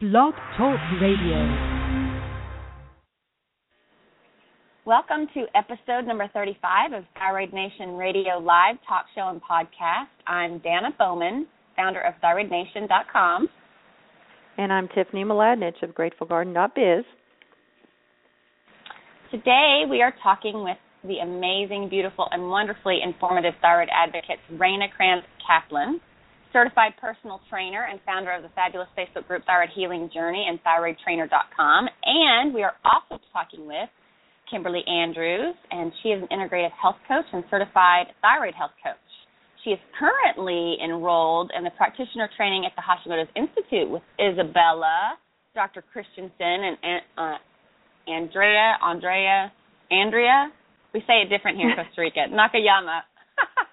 Blog Talk Radio. Welcome to episode number 35 of Thyroid Nation Radio Live Talk Show and Podcast. I'm Danna Bowman, founder of ThyroidNation.com. And I'm Tiffany Mladinich of GratefulGarden.biz. Today we are talking with the amazing, beautiful, and wonderfully informative thyroid advocate, Raina Kranz Kaplan certified personal trainer and founder of the fabulous Facebook group Thyroid Healing Journey and thyroidtrainer.com. And we are also talking with Kimberley Andrews, and she is an integrative health coach and certified thyroid health coach. She is currently enrolled in the practitioner training at the Hashimoto's Institute with Izabella, Dr. Christianson, and uh, Andrea, Andrea, Andrea. We say it different here in Costa Rica. Nakayama.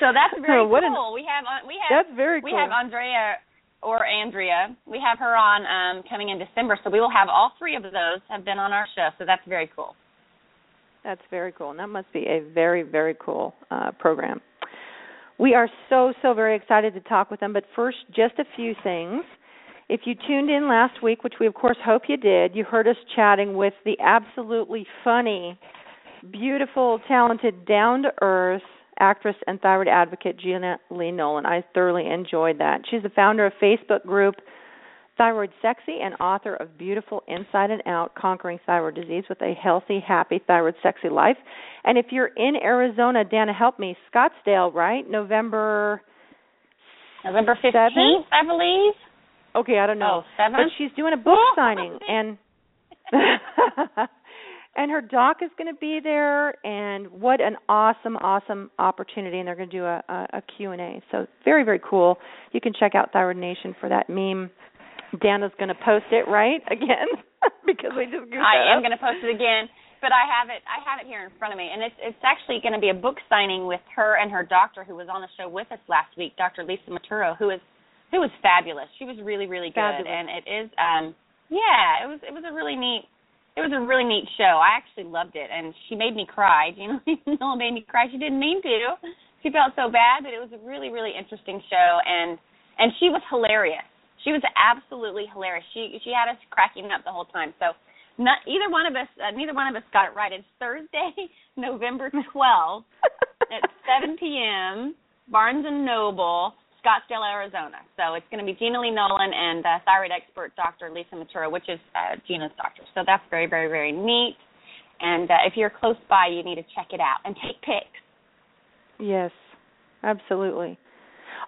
So that's very oh, cool. We have uh, we have that's very we cool. have Andrea or Andrea. We have her on um, coming in December, so we will have all three of those have been on our show. So that's very cool. That's very cool, and that must be a very very cool uh, program. We are so so very excited to talk with them. But first, just a few things. If you tuned in last week, which we of course hope you did, you heard us chatting with the absolutely funny, beautiful, talented, down to earth actress and thyroid advocate Gina Lee Nolan. I thoroughly enjoyed that. She's the founder of Facebook group Thyroid Sexy and author of Beautiful Inside and Out Conquering Thyroid Disease with a Healthy, Happy Thyroid Sexy Life. And if you're in Arizona, Danna, help me, Scottsdale, right? November November 15th, I believe. Okay, I don't know. Oh, 7th? But she's doing a book signing and and her doc is going to be there and what an awesome awesome opportunity and they're going to do a, a, a q&a so very very cool. You can check out thyroid nation for that meme. Danna's going to post it right again because we just i am going to post it again but i have it i have it here in front of me and it's it's actually going to be a book signing with her and her doctor who was on the show with us last week dr lisa maturo who is who was fabulous. She was really really good fabulous. and it is um yeah it was it was a really neat it was a really neat show. I actually loved it, and she made me cry. You know, Nola made me cry. She didn't mean to. She felt so bad, but it was a really, really interesting show, and and she was hilarious. She was absolutely hilarious. She she had us cracking up the whole time. So, not either one of us, uh, neither one of us got it right. It's Thursday, November twelfth at 7 p.m. Barnes and Noble. Scottsdale, Arizona. So it's going to be Gina Lee Nolan and uh, thyroid expert Dr. Lisa Maturo, which is uh, Gina's doctor. So that's very, very, very neat. And uh, if you're close by, you need to check it out and take pics. Yes, absolutely.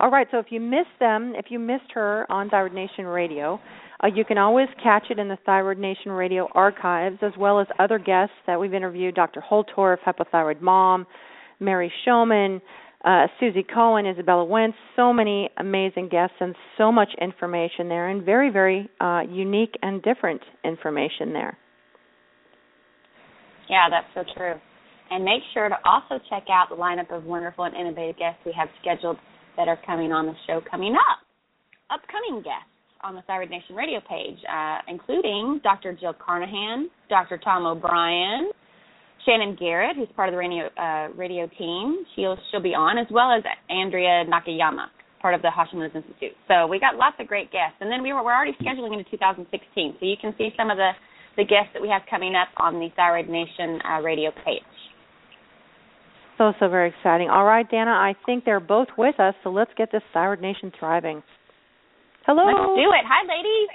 All right, so if you missed them, if you missed her on Thyroid Nation Radio, uh, you can always catch it in the Thyroid Nation Radio archives, as well as other guests that we've interviewed Dr. Holtorf, Hypothyroid Mom, Mary Shomon, uh, Suzy Cohen, Izabella Wentz, so many amazing guests and so much information there, and very, very uh, unique and different information there. Yeah, that's so true. And make sure to also check out the lineup of wonderful and innovative guests we have scheduled that are coming on the show coming up. Upcoming guests on the Thyroid Nation radio page, uh, including Dr. Jill Carnahan, Dr. Tom O'Bryan, Shannon Garrett, who's part of the radio uh, radio team. She'll she'll be on, as well as Andrea Nakayama, part of the Hashimoto's Institute. So we got lots of great guests, and then we were we're already scheduling into 2016. So you can see some of the the guests that we have coming up on the Thyroid Nation uh, radio page. So so very exciting. All right, Danna, I think they're both with us, so let's get this Thyroid Nation thriving. Hello. Let's do it. Hi, ladies.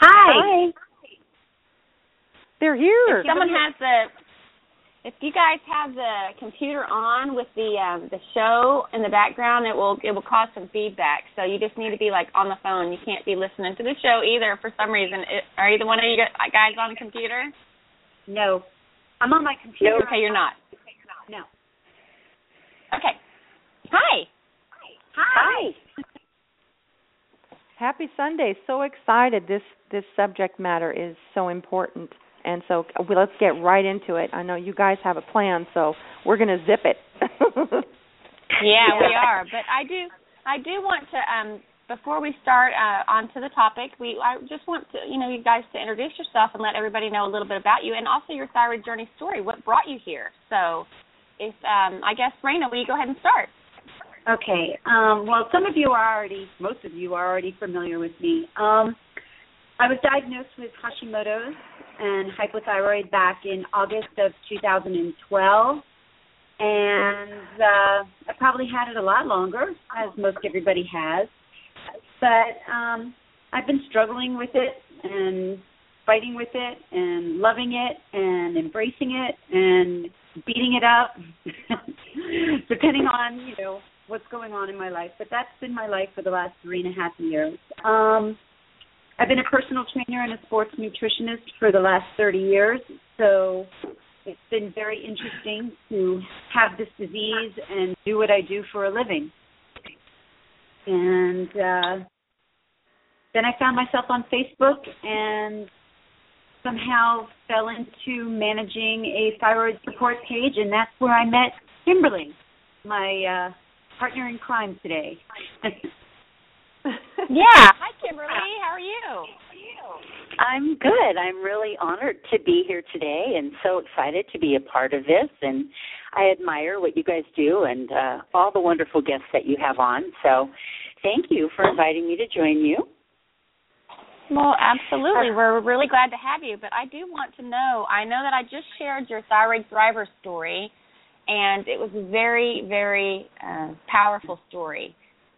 Hi. Hi. They're here. If someone has the, if you guys have the computer on with the um, the show in the background, it will it will cause some feedback. So you just need to be like on the phone. You can't be listening to the show either for some reason. It, are either one of you guys on a computer? No, I'm on my computer. No, okay, you're not. okay No. Okay. Hi. Hi. Hi. Happy Sunday. So excited. This this subject matter is so important. And so let's get right into it. I know you guys have a plan, so we're going to zip it. yeah, we are. But I do I do want to um before we start uh, onto the topic, we I just want to you know you guys to introduce yourself and let everybody know a little bit about you and also your thyroid journey story. What brought you here? So, if um, I guess Raina, will you go ahead and start? Okay. Um, well, some of you are already, most of you are already familiar with me. Um, I was diagnosed with Hashimoto's and hypothyroid back in August of 2012, and uh, I probably had it a lot longer, as most everybody has. But um, I've been struggling with it and fighting with it and loving it and embracing it and beating it up, depending on you know what's going on in my life. But that's been my life for the last three and a half years. Um, I've been a personal trainer and a sports nutritionist for the last 30 years, so it's been very interesting to have this disease and do what I do for a living. And uh, then I found myself on Facebook and somehow fell into managing a thyroid support page, and that's where I met Kimberley, my uh, partner in crime today. yeah. Hi, Kimberley. How are you? I'm good. I'm really honored to be here today and so excited to be a part of this. And I admire what you guys do and uh, all the wonderful guests that you have on. So thank you for inviting me to join you. Well, absolutely. We're really glad to have you. But I do want to know I know that I just shared your Thyroid Thriver story, and it was a very, very uh, powerful story.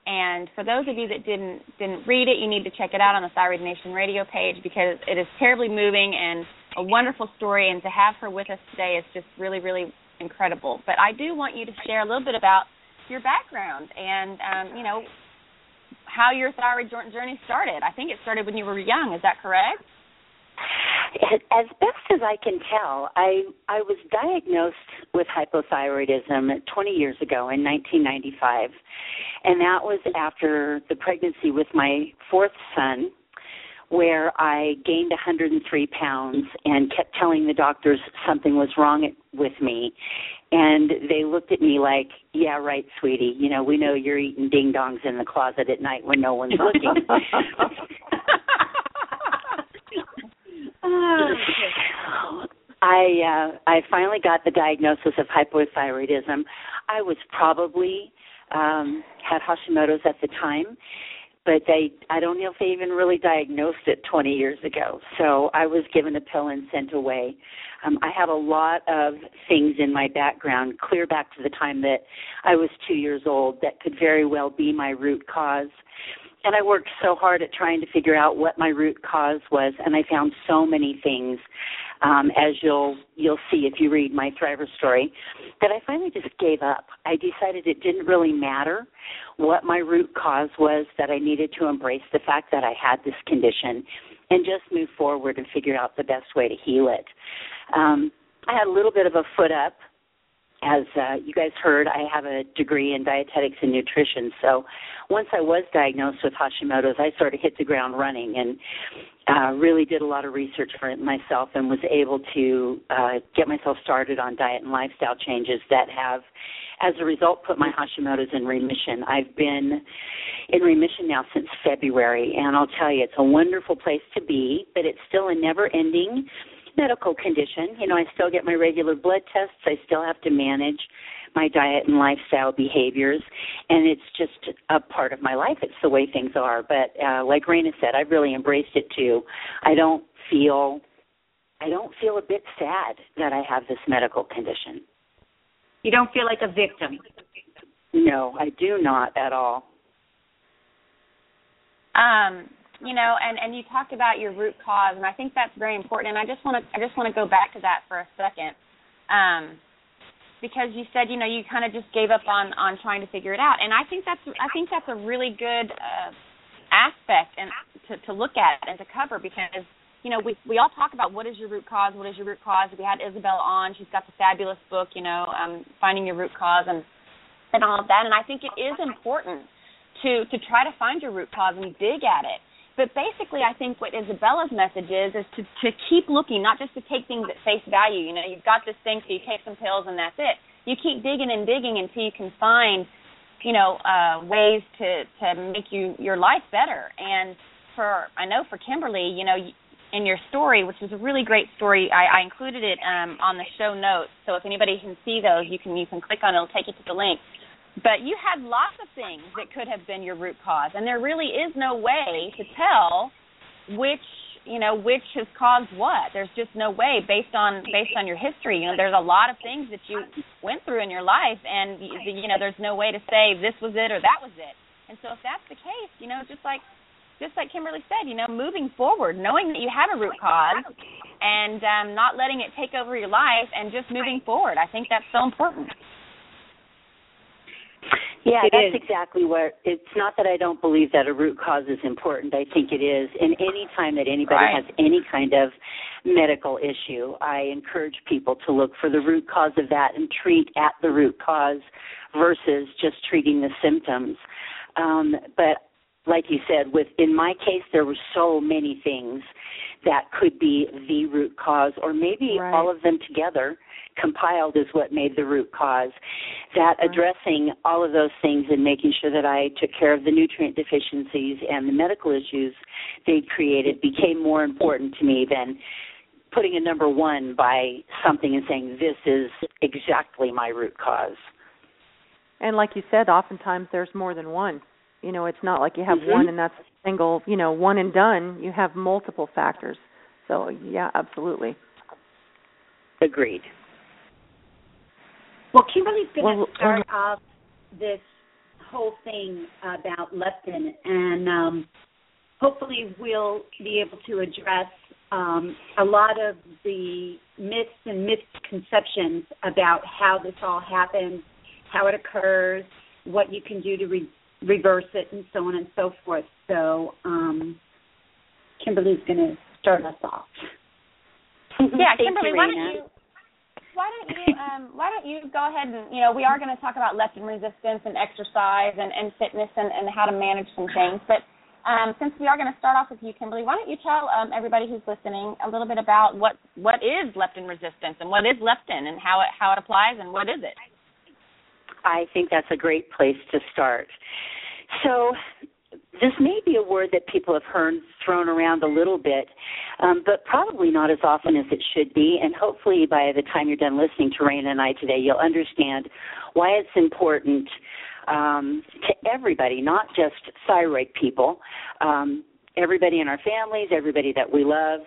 And for those of you that didn't didn't read it, you need to check it out on the Thyroid Nation radio page because it is terribly moving and a wonderful story. And to have her with us today is just really, really incredible. But I do want you to share a little bit about your background and um, you know how your thyroid journey started. I think it started when you were young. Is that correct? As best as I can tell, I I was diagnosed with hypothyroidism 20 years ago in 1995, and that was after the pregnancy with my fourth son, where I gained 103 pounds and kept telling the doctors something was wrong with me. And they looked at me like, yeah, right, sweetie. You know, we know you're eating ding dongs in the closet at night when no one's looking. I uh, I finally got the diagnosis of hypothyroidism. I was probably um, had Hashimoto's at the time, but they I don't know if they even really diagnosed it 20 years ago. So I was given a pill and sent away. Um, I have a lot of things in my background, clear back to the time that I was two years old, that could very well be my root cause and I worked so hard at trying to figure out what my root cause was, and I found so many things, um, as you'll you'll see if you read my Thriver story, that I finally just gave up. I decided it didn't really matter what my root cause was; that I needed to embrace the fact that I had this condition, and just move forward and figure out the best way to heal it. Um, I had a little bit of a foot up as uh, you guys heard, I have a degree in dietetics and nutrition. So once I was diagnosed with Hashimoto's, I sort of hit the ground running and uh, really did a lot of research for it myself and was able to uh, get myself started on diet and lifestyle changes that have, as a result, put my Hashimoto's in remission. I've been in remission now since February, and I'll tell you, it's a wonderful place to be, but it's still a never ending medical condition. You know, I still get my regular blood tests. I still have to manage my diet and lifestyle behaviors, and it's just a part of my life. It's the way things are. But uh, like Raina said, I've really embraced it too. I don't feel, I don't feel a bit sad that I have this medical condition. You don't feel like a victim. No, I do not at all. Um, you know and and you talked about your root cause and i think that's very important and i just want to i just want to go back to that for a second. Um because you said you know you kind of just gave up on on trying to figure it out and i think that's i think that's a really good uh aspect and to to look at and to cover because you know we we all talk about what is your root cause what is your root cause. We had isabel on she's got the fabulous book you know um finding your root cause and and all of that and i think it is important to to try to find your root cause and dig at it but basically, I think what Izabella's message is is to to keep looking, not just to take things at face value. You know, you've got this thing, so you take some pills and that's it. You keep digging and digging until you can find, you know, uh, ways to to make you your life better. And for I know for Kimberley, you know, in your story, which was a really great story, I, I included it um, on the show notes. So if anybody can see those, you can you can click on it. It'll take you to the link. But you had lots of things that could have been your root cause, and there really is no way to tell which you know which has caused what. There's just no way based on based on your history. You know there's a lot of things that you went through in your life and you know there's no way to say this was it or that was it. And so if that's the case you know just like just like kimberley said you know moving forward knowing that you have a root cause and um not letting it take over your life and just moving forward. I think that's so important yeah, it that's is. exactly where it's not that I don't believe that a root cause is important. I think it is. And any time that anybody Right. has any kind of medical issue, I encourage people to look for the root cause of that and treat at the root cause versus just treating the symptoms. Um, but like you said, with in my case, there were so many things that could be the root cause, or maybe Right. all of them together compiled is what made the root cause. That addressing all of those things and making sure that I took care of the nutrient deficiencies and the medical issues they created became more important to me than putting a number one by something and saying this is exactly my root cause. And like you said, oftentimes there's more than one. You know, it's not like you have Mhm. one and that's a single, you know, one and done. You have multiple factors. So, yeah, absolutely. Agreed. Well, Kimberley's going Well, to start off this whole thing about leptin, and um, hopefully we'll be able to address um, a lot of the myths and misconceptions about how this all happens, how it occurs, what you can do to re- reverse it, and so on and so forth. So, um, Kimberley's going to start us off. yeah, Kimberley, you, why don't you why don't you um why don't you go ahead and you know we are going to talk about leptin resistance and exercise and, and fitness and, and how to manage some things, but um, since we are going to start off with you, Kimberley, why don't you tell um, everybody who's listening a little bit about what what is leptin resistance and what is leptin and how it how it applies and what is it? I think that's a great place to start. So, this may be a word that people have heard thrown around a little bit, um, but probably not as often as it should be. And hopefully, by the time you're done listening to Raina and I today, you'll understand why it's important um, to everybody, not just thyroid people. Um, everybody in our families, everybody that we love,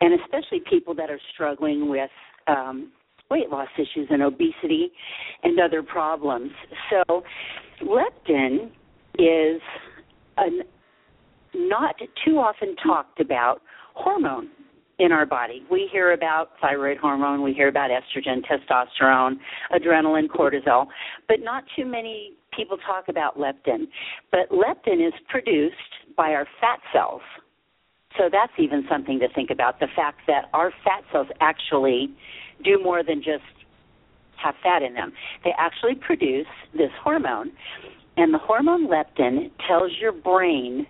and especially people that are struggling with um, weight loss issues and obesity and other problems. So, leptin is a not too often talked about hormone in our body. We hear about thyroid hormone, we hear about estrogen, testosterone, adrenaline, cortisol, but not too many people talk about leptin. But leptin is produced by our fat cells. So that's even something to think about the fact that our fat cells actually do more than just have fat in them. They actually produce this hormone. And the hormone leptin tells your brain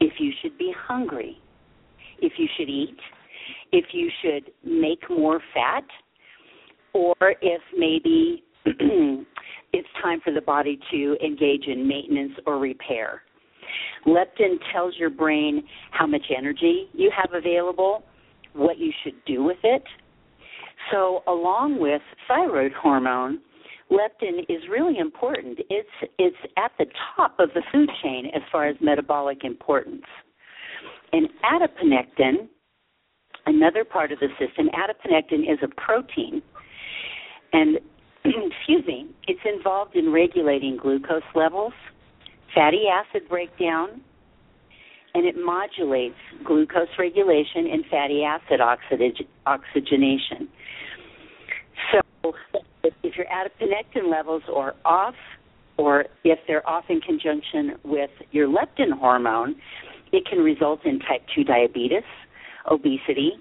if you should be hungry, if you should eat, if you should make more fat, or if maybe it's time for the body to engage in maintenance or repair. Leptin tells your brain how much energy you have available, what you should do with it. So, along with thyroid hormone, leptin is really important. It's it's at the top of the food chain as far as metabolic importance. And adiponectin, another part of the system, adiponectin is a protein, and excuse me, it's involved in regulating glucose levels, fatty acid breakdown, and it modulates glucose regulation and fatty acid oxidage, oxygenation. So, if your adiponectin levels are off, or if they're off in conjunction with your leptin hormone, it can result in type 2 diabetes, obesity,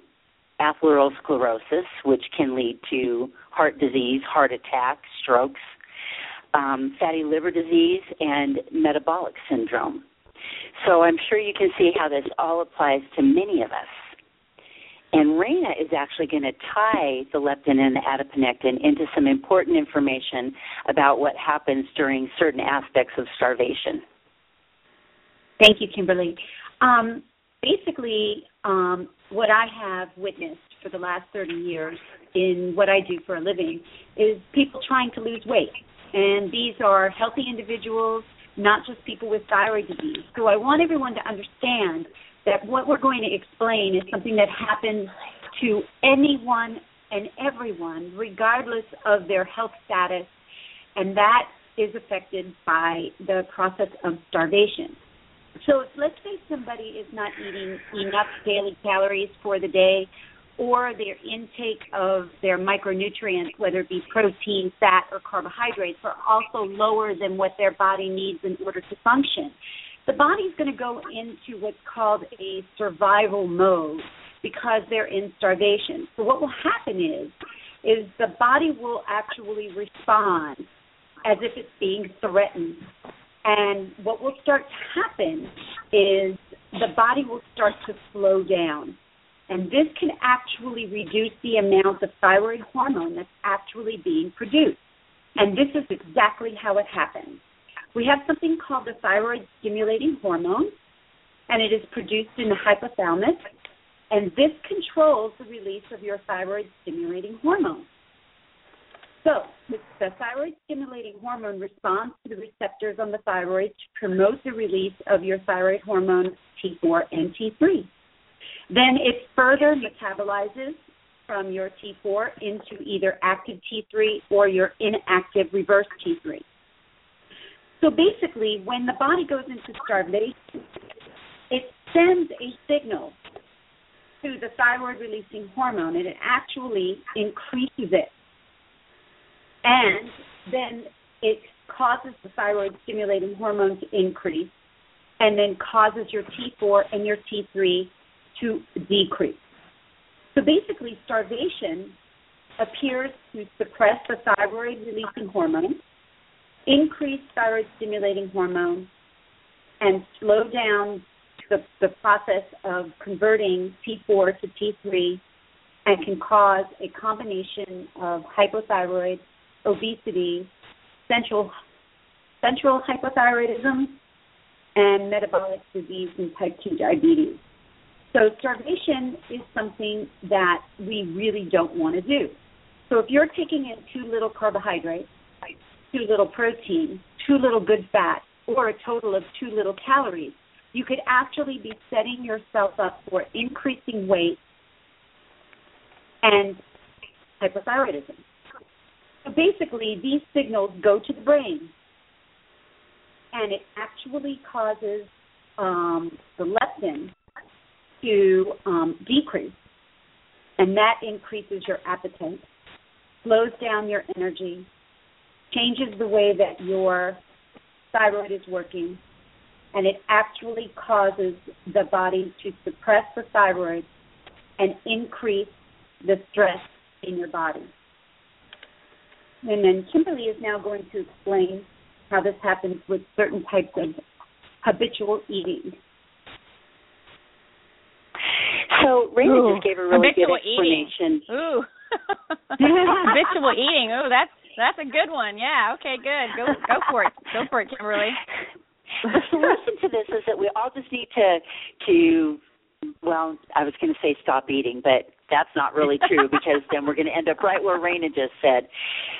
atherosclerosis, which can lead to heart disease, heart attack, strokes, um, fatty liver disease, and metabolic syndrome. So I'm sure you can see how this all applies to many of us. And Raina is actually going to tie the leptin and the adiponectin into some important information about what happens during certain aspects of starvation. Thank you, Kimberley. Um, basically, um, what I have witnessed for the last 30 years in what I do for a living is people trying to lose weight. And these are healthy individuals, not just people with thyroid disease. So I want everyone to understand that what we're going to explain is something that happens to anyone and everyone, regardless of their health status, and that is affected by the process of starvation. So let's say somebody is not eating enough daily calories for the day, or their intake of their micronutrients, whether it be protein, fat, or carbohydrates, are also lower than what their body needs in order to function. The body's going to go into what's called a survival mode because they're in starvation. So what will happen is is the body will actually respond as if it's being threatened. And what will start to happen is the body will start to slow down. And this can actually reduce the amount of thyroid hormone that's actually being produced. And this is exactly how it happens. We have something called the thyroid stimulating hormone, and it is produced in the hypothalamus, and this controls the release of your thyroid stimulating hormone. So, the thyroid stimulating hormone responds to the receptors on the thyroid to promote the release of your thyroid hormones T4 and T3. Then it further metabolizes from your T4 into either active T3 or your inactive reverse T3. So basically, when the body goes into starvation, it sends a signal to the thyroid releasing hormone and it actually increases it. And then it causes the thyroid stimulating hormone to increase and then causes your T4 and your T3 to decrease. So basically, starvation appears to suppress the thyroid releasing hormone, increase thyroid stimulating hormone, and slow down the, the process of converting T4 to T3 and can cause a combination of hypothyroid, obesity, central central hypothyroidism, and metabolic disease and type 2 diabetes. So starvation is something that we really don't want to do. So if you're taking in too little carbohydrates, too little protein, too little good fat, or a total of too little calories, you could actually be setting yourself up for increasing weight and hypothyroidism. So basically, these signals go to the brain, and it actually causes um, the leptin to um, decrease, and that increases your appetite, slows down your energy, changes the way that your thyroid is working, and it actually causes the body to suppress the thyroid and increase the stress in your body. And then Kimberley is now going to explain how this happens with certain types of habitual eating. So Raina just gave a really Habitual good explanation. Eating. Ooh. Habitual eating. Ooh, that's that's a good one. Yeah. Okay. Good. Go go for it. Go for it, Kimberley. the solution to this is that we all just need to to well, I was going to say stop eating, but that's not really true because then we're going to end up right where Raina just said.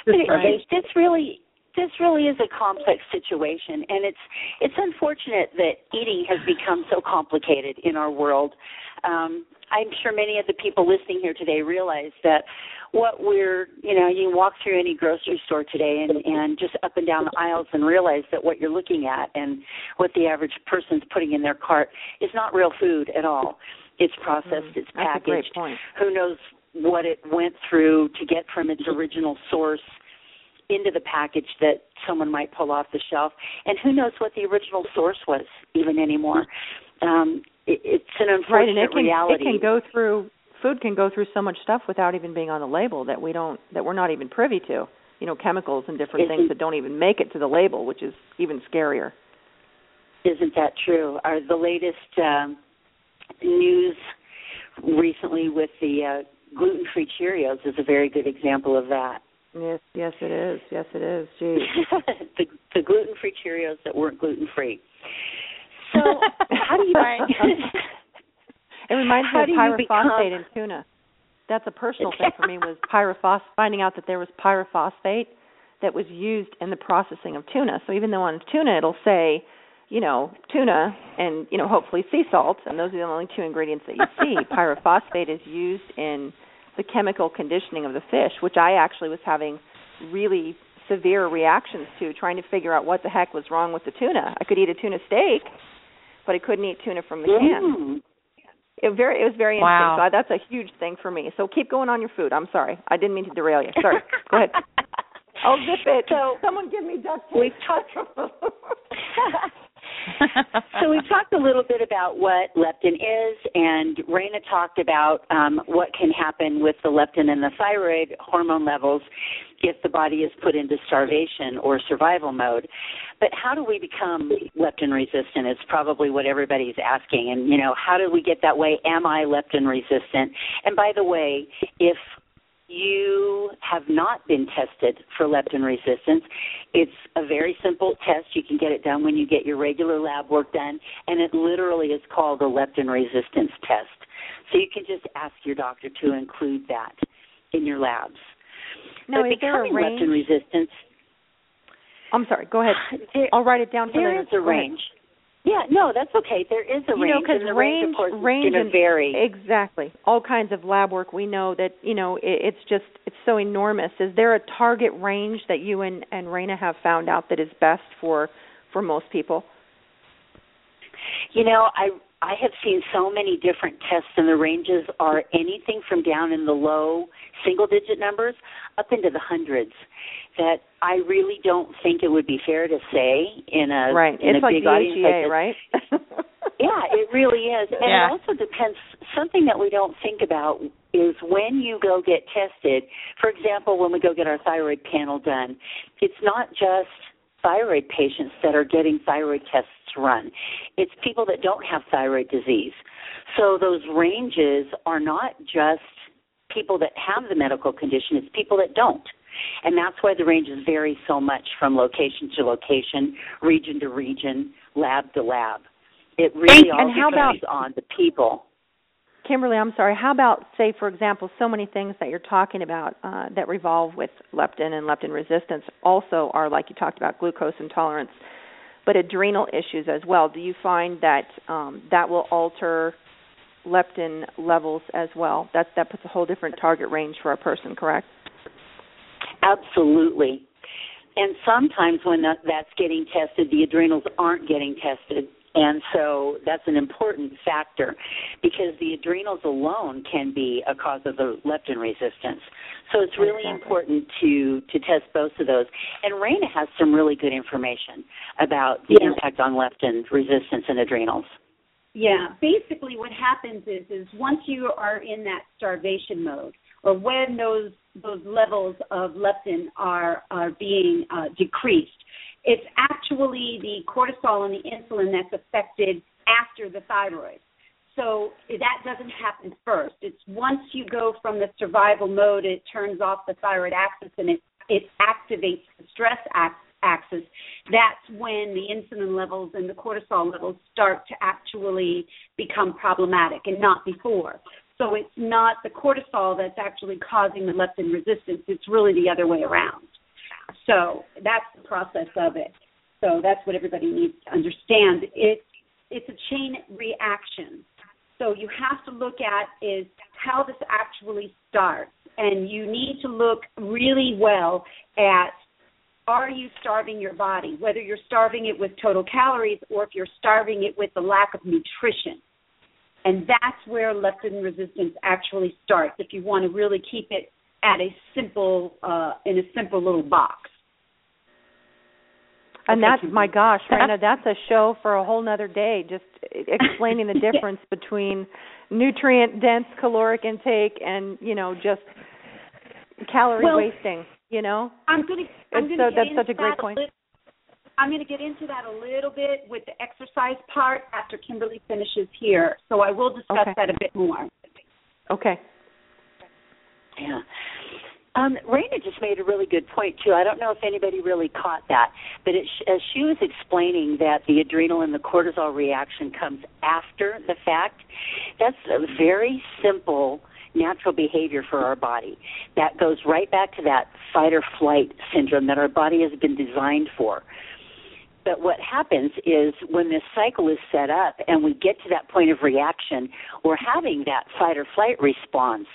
But right. this really this really is a complex situation and it's it's unfortunate that eating has become so complicated in our world um, I'm sure many of the people listening here today realize that what we're, you know, you walk through any grocery store today and, and just up and down the aisles and realize that what you're looking at and what the average person's putting in their cart is not real food at all. It's processed, Mm, it's packaged. Who knows what it went through to get from its original source into the package that someone might pull off the shelf, and who knows what the original source was even anymore. Um, it, it's an unfortunate right, and it can reality. it can go through food can go through so much stuff without even being on the label that we don't that we're not even privy to. You know, chemicals and different Isn't- things that don't even make it to the label, which is even scarier. Isn't that true? Are the latest um, news recently with the uh, gluten-free Cheerios is a very good example of that. Yes, yes, it is. Yes, it is. Gee. the, the gluten-free Cheerios that weren't gluten-free. So how do you It reminds me of pyrophosphate become- in tuna. That's a personal thing for me was pyrophos finding out that there was pyrophosphate that was used in the processing of tuna. So even though on tuna it'll say, you know, tuna and you know hopefully sea salt, and those are the only two ingredients that you see. pyrophosphate is used in the chemical conditioning of the fish, which I actually was having really severe reactions to, trying to figure out what the heck was wrong with the tuna. I could eat a tuna steak, but I couldn't eat tuna from the can. Mm. It very it was very Wow. interesting. So that's a huge thing for me. So keep going on your food. I'm sorry. I didn't mean to derail you. Sorry. Go ahead. I'll zip it. So- someone give me duct tape. We've tape. talked so we've talked a little bit about what leptin is, and Raina talked about um, what can happen with the leptin and the thyroid hormone levels if the body is put into starvation or survival mode. But how do we become leptin resistant is probably what everybody's asking. And, you know, how do we get that way? Am I leptin resistant? And by the way, if you have not been tested for leptin resistance, it's a very simple test. You can get it done when you get your regular lab work done, and it literally is called a leptin resistance test. So you can just ask your doctor to include that in your labs. Now, but is there a range? leptin resistance, I'm sorry. Go ahead. there, I'll write it down for there later. is a range. Yeah, no, that's okay. There is a range. You know, range, 'cause and the range, range, range is going and- to vary. Exactly. All kinds of lab work. We know that you know it, it's just it's so enormous. Is there a target range that you and and Raina have found out that is best for for most people? You know, I I have seen so many different tests, and the ranges are anything from down in the low single digit numbers up into the hundreds. That I really don't think it would be fair to say in a right. in It's a like big audience like DHEA, this. right? Yeah, it really is. And Yeah. it also depends something that we don't think about is when you go get tested. For example, when we go get our thyroid panel done, it's not just thyroid patients that are getting thyroid tests run. It's people that don't have thyroid disease. So those ranges are not just people that have the medical condition, it's people that don't. And that's why the ranges vary so much from location to location, region to region, lab to lab. It really all And how about- depends on the people. Kimberley, I'm sorry. How about, say, for example, so many things that you're talking about uh, that revolve with leptin and leptin resistance also are, like you talked about, glucose intolerance, but adrenal issues as well. Do you find that um, that will alter leptin levels as well? That that puts a whole different target range for a person, correct? Absolutely. And sometimes when that's getting tested, the adrenals aren't getting tested. And so that's an important factor because the adrenals alone can be a cause of the leptin resistance. So it's really Exactly. important to to test both of those. And Raina has some really good information about the Yeah. impact on leptin resistance and adrenals. Yeah, basically what happens is is once you are in that starvation mode, or when those those levels of leptin are are being uh, decreased, it's actually the cortisol and the insulin that's affected after the thyroid. So that doesn't happen first. It's once you go from the survival mode, it turns off the thyroid axis and it it activates the stress ax- axis. That's when the insulin levels and the cortisol levels start to actually become problematic, and not before. So it's not the cortisol that's actually causing the leptin resistance. It's really the other way around. So that's the process of it. So that's what everybody needs to understand. It's it's a chain reaction. So you have to look at is how this actually starts, and you need to look really well at are you starving your body, whether you're starving it with total calories or if you're starving it with the lack of nutrition. And that's where leptin resistance actually starts if you want to really keep it at a simple uh, in a simple little box. And that's my gosh, Raina, that's a show for a whole nother day. Just explaining the difference between nutrient dense caloric intake and you know just calorie Well- wasting. You know, I'm going to I'm going so- that's get such a great point. lit- I'm going to get into that a little bit with the exercise part after Kimberley finishes here. So I will discuss Okay. that a bit more. okay. Yeah. Um, Raina just made a really good point too. I don't know if anybody really caught that, but it, as she was explaining that the adrenal and the cortisol reaction comes after the fact, that's a very simple natural behavior for our body. That goes right back to that fight or flight syndrome that our body has been designed for. But what happens is when this cycle is set up and we get to that point of reaction, we're having that fight or flight response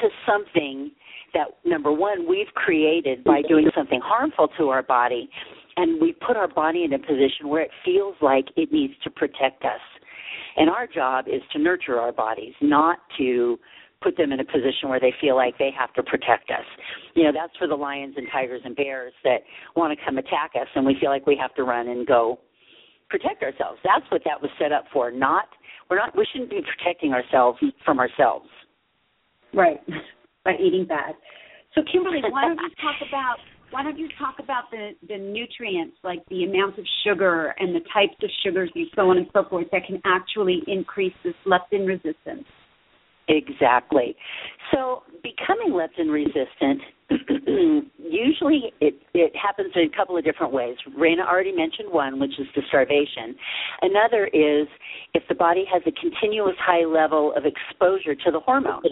to something that number one we've created by doing something harmful to our body and we put our body in a position where it feels like it needs to protect us. And our job is to nurture our bodies not to put them in a position where they feel like they have to protect us. You know that's for the lions and tigers and bears that want to come attack us and we feel like we have to run and go protect ourselves. That's what that was set up for not we're not we shouldn't be protecting ourselves from ourselves. Right by eating bad. So Kimberley, why don't you talk about why don't you talk about the the nutrients like the amounts of sugar and the types of sugars and so on and so forth that can actually increase this leptin resistance? Exactly. So becoming leptin resistant usually it it happens in a couple of different ways. Raina already mentioned one, which is the starvation. Another is if the body has a continuous high level of exposure to the hormone.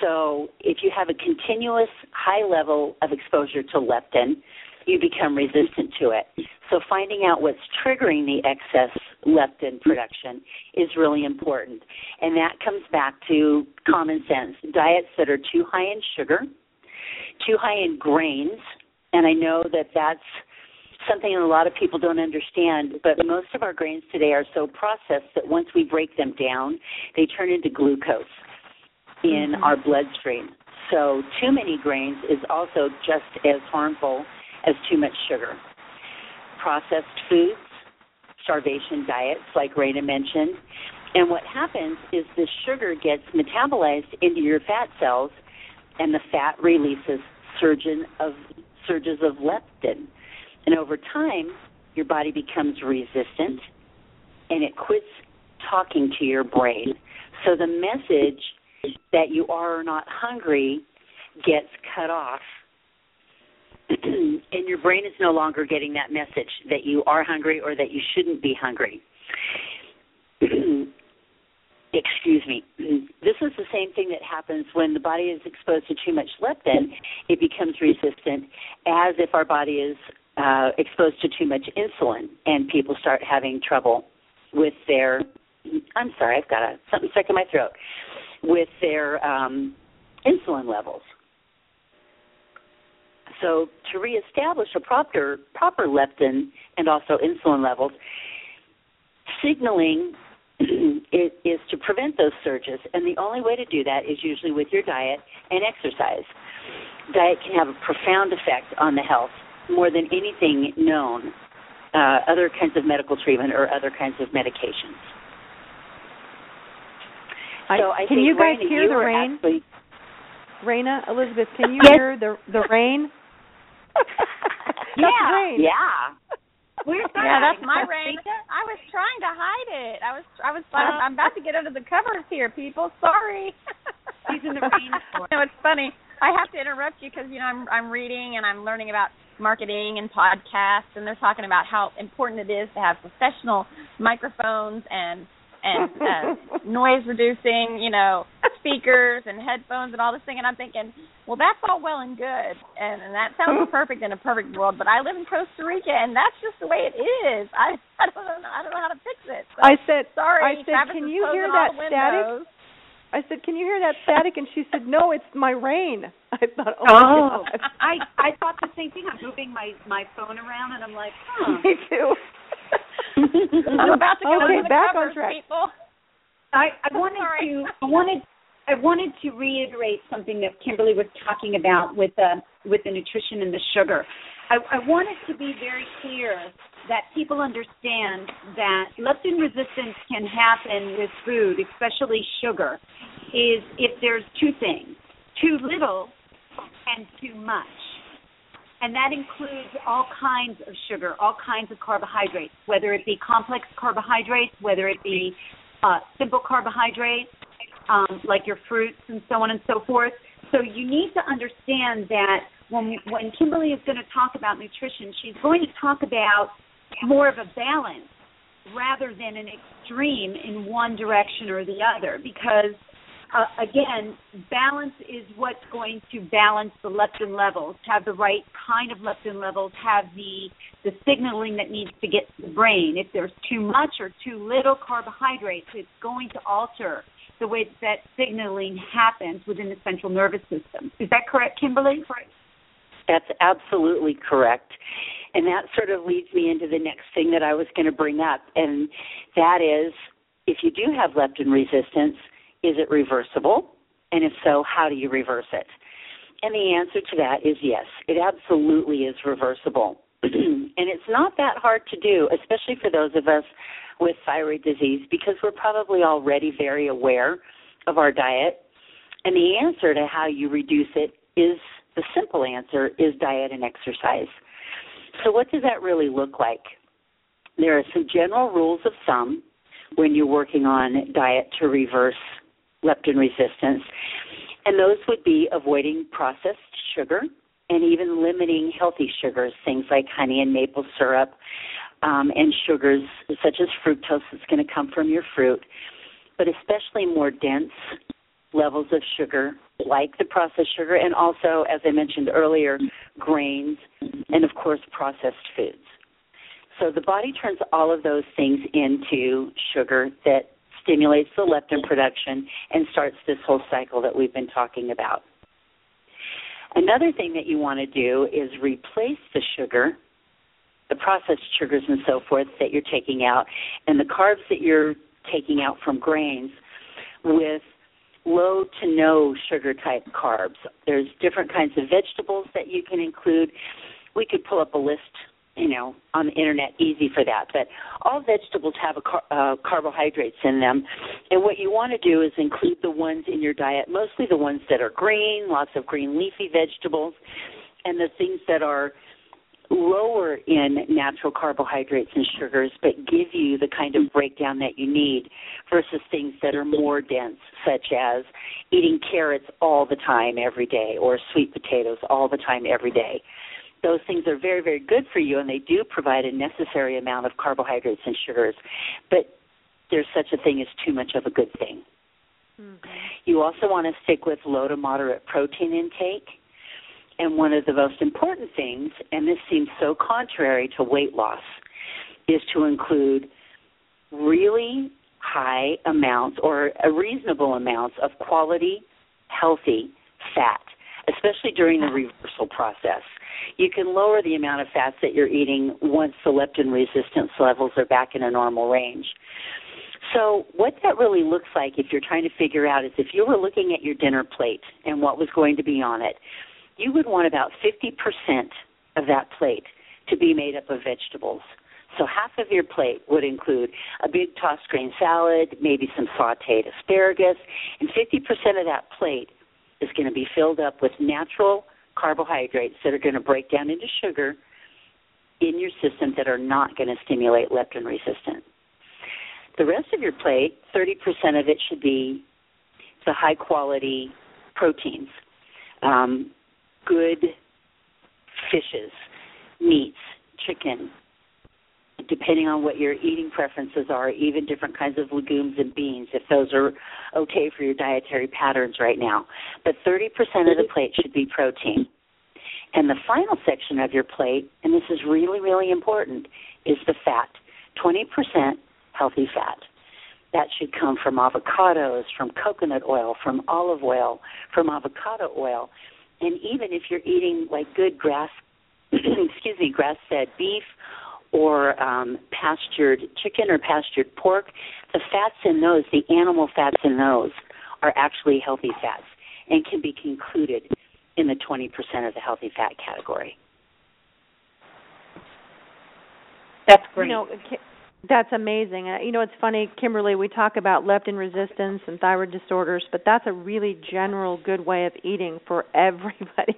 So if you have a continuous high level of exposure to leptin, you become resistant to it. So finding out what's triggering the excess leptin production is really important. And that comes back to common sense. Diets that are too high in sugar, too high in grains, and I know that that's something a lot of people don't understand, but most of our grains today are so processed that once we break them down, they turn into glucose in mm-hmm. our bloodstream. So, too many grains is also just as harmful as too much sugar. Processed foods, starvation diets, like Raina mentioned, and what happens is the sugar gets metabolized into your fat cells, and the fat releases surgeon of surges of leptin. And over time, your body becomes resistant, and it quits talking to your brain. So the message that you are or not hungry gets cut off and your brain is no longer getting that message that you are hungry or that you shouldn't be hungry. Excuse me. This is the same thing that happens when the body is exposed to too much leptin. It becomes resistant, as if our body is uh, exposed to too much insulin, and people start having trouble with their. I'm sorry, I've got a something stuck in my throat with their um, insulin levels. So to reestablish a proper proper leptin and also insulin levels, signaling it is to prevent those surges, and the only way to do that is usually with your diet and exercise. Diet can have a profound effect on the health, more than anything known, uh, other kinds of medical treatment or other kinds of medications. I, so I can you guys Raina, hear you the rain? Actually... Raina, Elizabeth, can you yes. hear the the rain? yeah. Rain. Yeah. Where's that? Yeah, that's my rain. I was trying to hide it. I was I was I'm about to get under the covers here, people. Sorry. She's in the rain. no, it's funny. I have to interrupt you because you know I'm I'm reading and I'm learning about marketing and podcasts, and they're talking about how important it is to have professional microphones and and uh, noise reducing, you know, speakers and headphones and all this thing. And I'm thinking, well, that's all well and good, and, and that sounds perfect in a perfect world. But I live in Costa Rica, and that's just the way it is. I I don't know I don't know how to fix it. So, I said, sorry. I said, Travis can you hear that static? I said, "Can you hear that static?" And she said, "No, it's my rain." I thought, "Oh, oh. I I thought the same thing. I'm moving my my phone around, and I'm like, huh. Me too. I'm about to go okay, the back covers, on track. people. I I wanted to I wanted I wanted to reiterate something that Kimberley was talking about with the with the nutrition and the sugar. I, I want it to be very clear that people understand that leptin resistance can happen with food, especially sugar, is if there's two things too little and too much. And that includes all kinds of sugar, all kinds of carbohydrates, whether it be complex carbohydrates, whether it be uh, simple carbohydrates, um, like your fruits and so on and so forth. So you need to understand that when when Kimberley is going to talk about nutrition, she's going to talk about more of a balance rather than an extreme in one direction or the other because uh, again, balance is what's going to balance the leptin levels, have the right kind of leptin levels, have the the signaling that needs to get to the brain. If there's too much or too little carbohydrates, it's going to alter the way that signaling happens within the central nervous system. Is that correct, Kimberley? That's absolutely correct. And that sort of leads me into the next thing that I was going to bring up, and that is if you do have leptin resistance, is it reversible? And if so, how do you reverse it? And the answer to that is yes, it absolutely is reversible. and it's not that hard to do, especially for those of us with thyroid disease, because we're probably already very aware of our diet. And the answer to how you reduce it is the simple answer is diet and exercise. So, what does that really look like? There are some general rules of thumb when you're working on diet to reverse leptin resistance. And those would be avoiding processed sugar and even limiting healthy sugars, things like honey and maple syrup, um, and sugars such as fructose that's going to come from your fruit, but especially more dense levels of sugar, like the processed sugar, and also, as I mentioned earlier, grains, and of course, processed foods. So the body turns all of those things into sugar that stimulates the leptin production and starts this whole cycle that we've been talking about. Another thing that you want to do is replace the sugar, the processed sugars and so forth that you're taking out, and the carbs that you're taking out from grains with low to no sugar type carbs. There's different kinds of vegetables that you can include. We could pull up a list you know on the internet easy for that. But all vegetables have a car- uh, carbohydrates in them. And what you want to do is include the ones in your diet mostly the ones that are green lots of green leafy vegetables and the things that are lower in natural carbohydrates and sugars but give you the kind of breakdown that you need versus things that are more dense such as eating carrots all the time every day or sweet potatoes all the time every day those things are very, very good for you, and they do provide a necessary amount of carbohydrates and sugars. But there's such a thing as too much of a good thing. Mm-hmm. You also want to stick with low to moderate protein intake. And one of the most important things, and this seems so contrary to weight loss, is to include really high amounts or a reasonable amounts of quality, healthy fat, especially during the reversal process you can lower the amount of fats that you're eating once the leptin resistance levels are back in a normal range. So, what that really looks like if you're trying to figure out is if you were looking at your dinner plate and what was going to be on it, you would want about 50% of that plate to be made up of vegetables. So half of your plate would include a big tossed grain salad, maybe some sauteed asparagus, and 50% of that plate is going to be filled up with natural carbohydrates that are going to break down into sugar in your system that are not going to stimulate leptin resistance. The rest of your plate, 30% of it should be the high quality proteins, um, good fishes, meats, chicken, depending on what your eating preferences are, even different kinds of legumes and beans, if those are okay for your dietary patterns right now. But 30% of the plate should be protein. And the final section of your plate, and this is really, really important, is the fat 20% healthy fat. That should come from avocados, from coconut oil, from olive oil, from avocado oil. And even if you're eating like good grass, excuse me, grass fed beef or um, pastured chicken or pastured pork, the fats in those, the animal fats in those, are actually healthy fats and can be concluded in the 20% of the healthy fat category. That's great. You know, that's amazing. You know, it's funny, Kimberley, we talk about leptin resistance and thyroid disorders, but that's a really general good way of eating for everybody.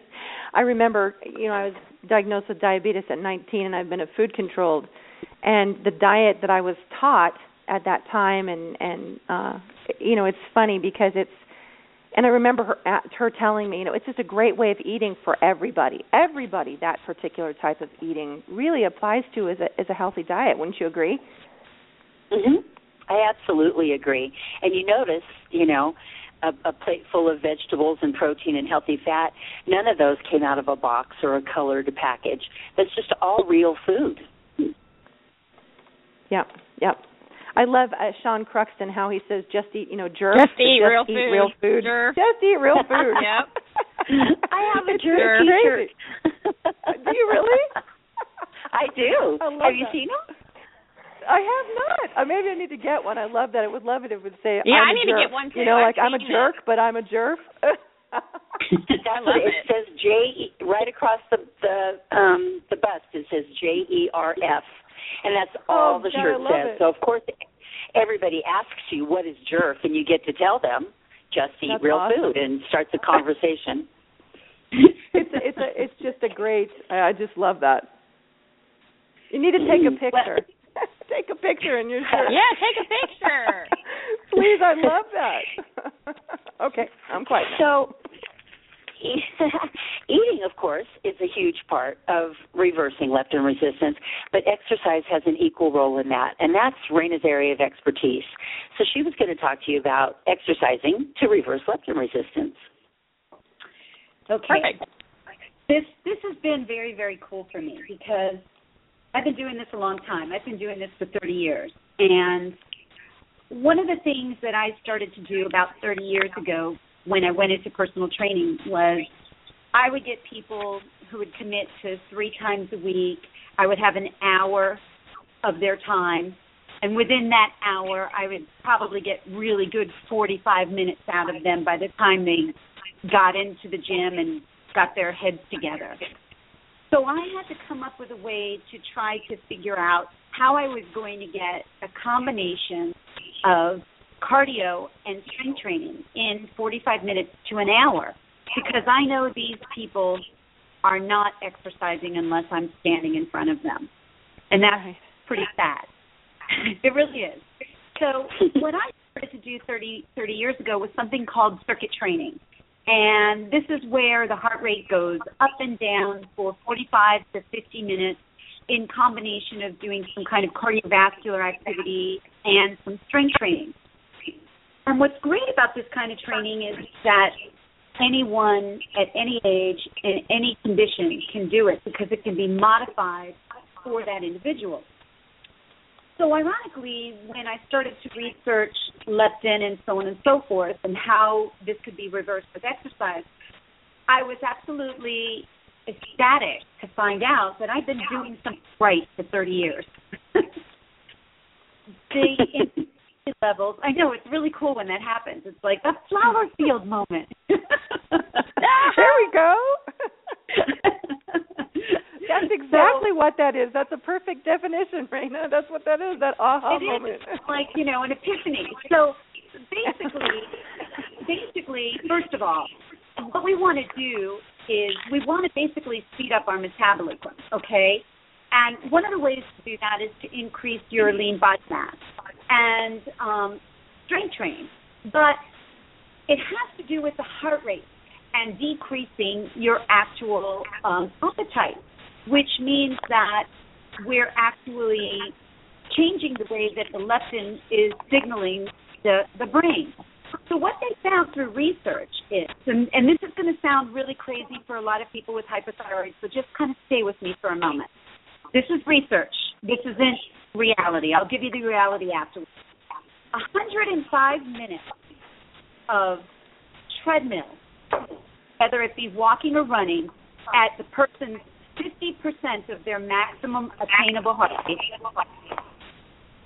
I remember, you know, I was diagnosed with diabetes at 19 and I've been a food controlled and the diet that I was taught at that time and and uh you know, it's funny because it's and I remember her her telling me, you know, it's just a great way of eating for everybody. Everybody that particular type of eating really applies to as a as a healthy diet. Wouldn't you agree? Mhm. I absolutely agree. And you notice, you know, a, a plate full of vegetables and protein and healthy fat, none of those came out of a box or a colored package. That's just all real food. Yep, yep. I love uh, Sean Croxton how he says just eat, you know, jerk. Just eat, just real, eat food. real food. Jerk. Just eat real food. yep. I have a It's jerk crazy. t-shirt. Do you really? I do. I love have you that. seen them? I have not. Uh, maybe I need to get one. I love that. I would love it if it would say Yeah, I'm I a need to get one, too. You know, I've like I'm a seen jerk, but I'm a jerk. That's love what it, it. says. J E right across the the um the bust. It says J E R F, and that's oh, all Oh, the God, shirt says. it. So of course, everybody asks you what is jerk, and you get to tell them just eat That's real awesome. food and start the conversation. it's a, it's a it's just a great. I I just love that. You need to take a picture. take a picture in your shirt. Yeah, take a picture. Please, I love that. okay, I'm quiet now. So, eating, of course, is a huge part of reversing leptin resistance, but exercise has an equal role in that, and that's Raina's area of expertise. So, she was going to talk to you about exercising to reverse leptin resistance. Okay. Perfect. This this has been very very cool for me because I've been doing this a long time. I've been doing this for 30 years, and one of the things that I started to do about 30 years ago when I went into personal training was I would get people who would commit to three times a week. I would have an hour of their time, and within that hour, I would probably get really good 45 minutes out of them by the time they got into the gym and got their heads together. So I had to come up with a way to try to figure out how I was going to get a combination of cardio and strength training in 45 minutes to an hour because I know these people are not exercising unless I'm standing in front of them. And that's pretty sad. it really is. So what I started to do 30, 30 years ago was something called circuit training. And this is where the heart rate goes up and down for 45 to 50 minutes in combination of doing some kind of cardiovascular activity and some strength training. And what's great about this kind of training is that anyone at any age in any condition can do it because it can be modified for that individual. So ironically, when I started to research leptin and so on and so forth and how this could be reversed with exercise, I was absolutely ecstatic to find out that I've been doing something right for 30 years. the levels, I know it's really cool when that happens. It's like a flower field moment. there we go. That's exactly what that is. That's a perfect definition, Raina. That's what that is. That aha it moment. is like you know an epiphany. So basically, basically, first of all, what we want to do is we want to basically speed up our metabolism. Okay, and one of the ways to do that is to increase your lean body mass and um, strength training, but it has to do with the heart rate and decreasing your actual um, appetite, which means that we're actually changing the way that the leptin is signaling the, the brain. So what they found through research is, and, and this is going to sound really crazy for a lot of people with hypothyroid, so just kind of stay with me for a moment. This is research. This isn't reality. I'll give you the reality afterwards. 105 minutes of treadmill, whether it be walking or running, at the person's 50% of their maximum attainable heart rate,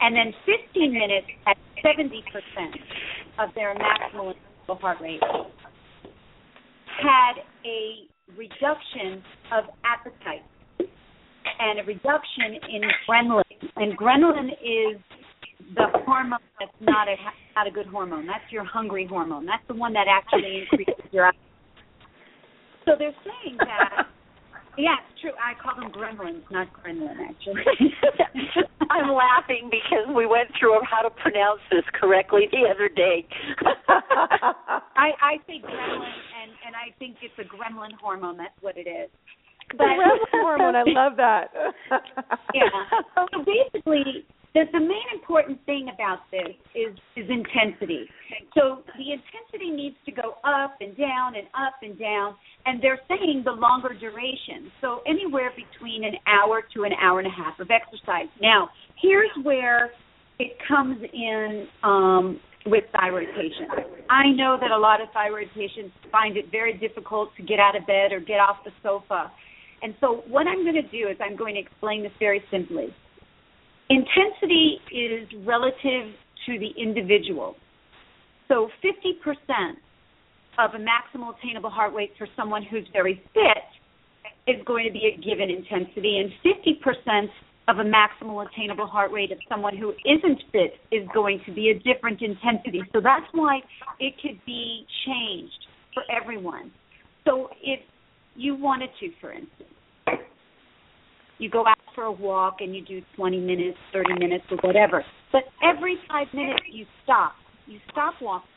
and then 15 minutes at 70% of their maximum attainable heart rate, had a reduction of appetite and a reduction in ghrelin. And ghrelin is the hormone that's not a not a good hormone. That's your hungry hormone. That's the one that actually increases your appetite. So they're saying that. Yeah, it's true. I call them gremlins, not gremlin, actually. I'm laughing because we went through how to pronounce this correctly the other day. I I say gremlin, and and I think it's a gremlin hormone. That's what it is. But hormone, I love that. yeah. So basically, the the main important thing about this is is intensity. So the intensity needs to go up and down and up and down, and they're saying the longer duration. So anywhere between an hour to an hour and a half of exercise. Now, here's where it comes in um, with thyroid patients. I know that a lot of thyroid patients find it very difficult to get out of bed or get off the sofa. And so, what I'm going to do is I'm going to explain this very simply. Intensity is relative to the individual. So, 50% of a maximal attainable heart rate for someone who's very fit is going to be a given intensity, and 50% of a maximal attainable heart rate of someone who isn't fit is going to be a different intensity. So that's why it could be changed for everyone. So if you wanted to, for instance, you go out for a walk and you do 20 minutes, 30 minutes, or whatever, but every five minutes you stop. You stop walking.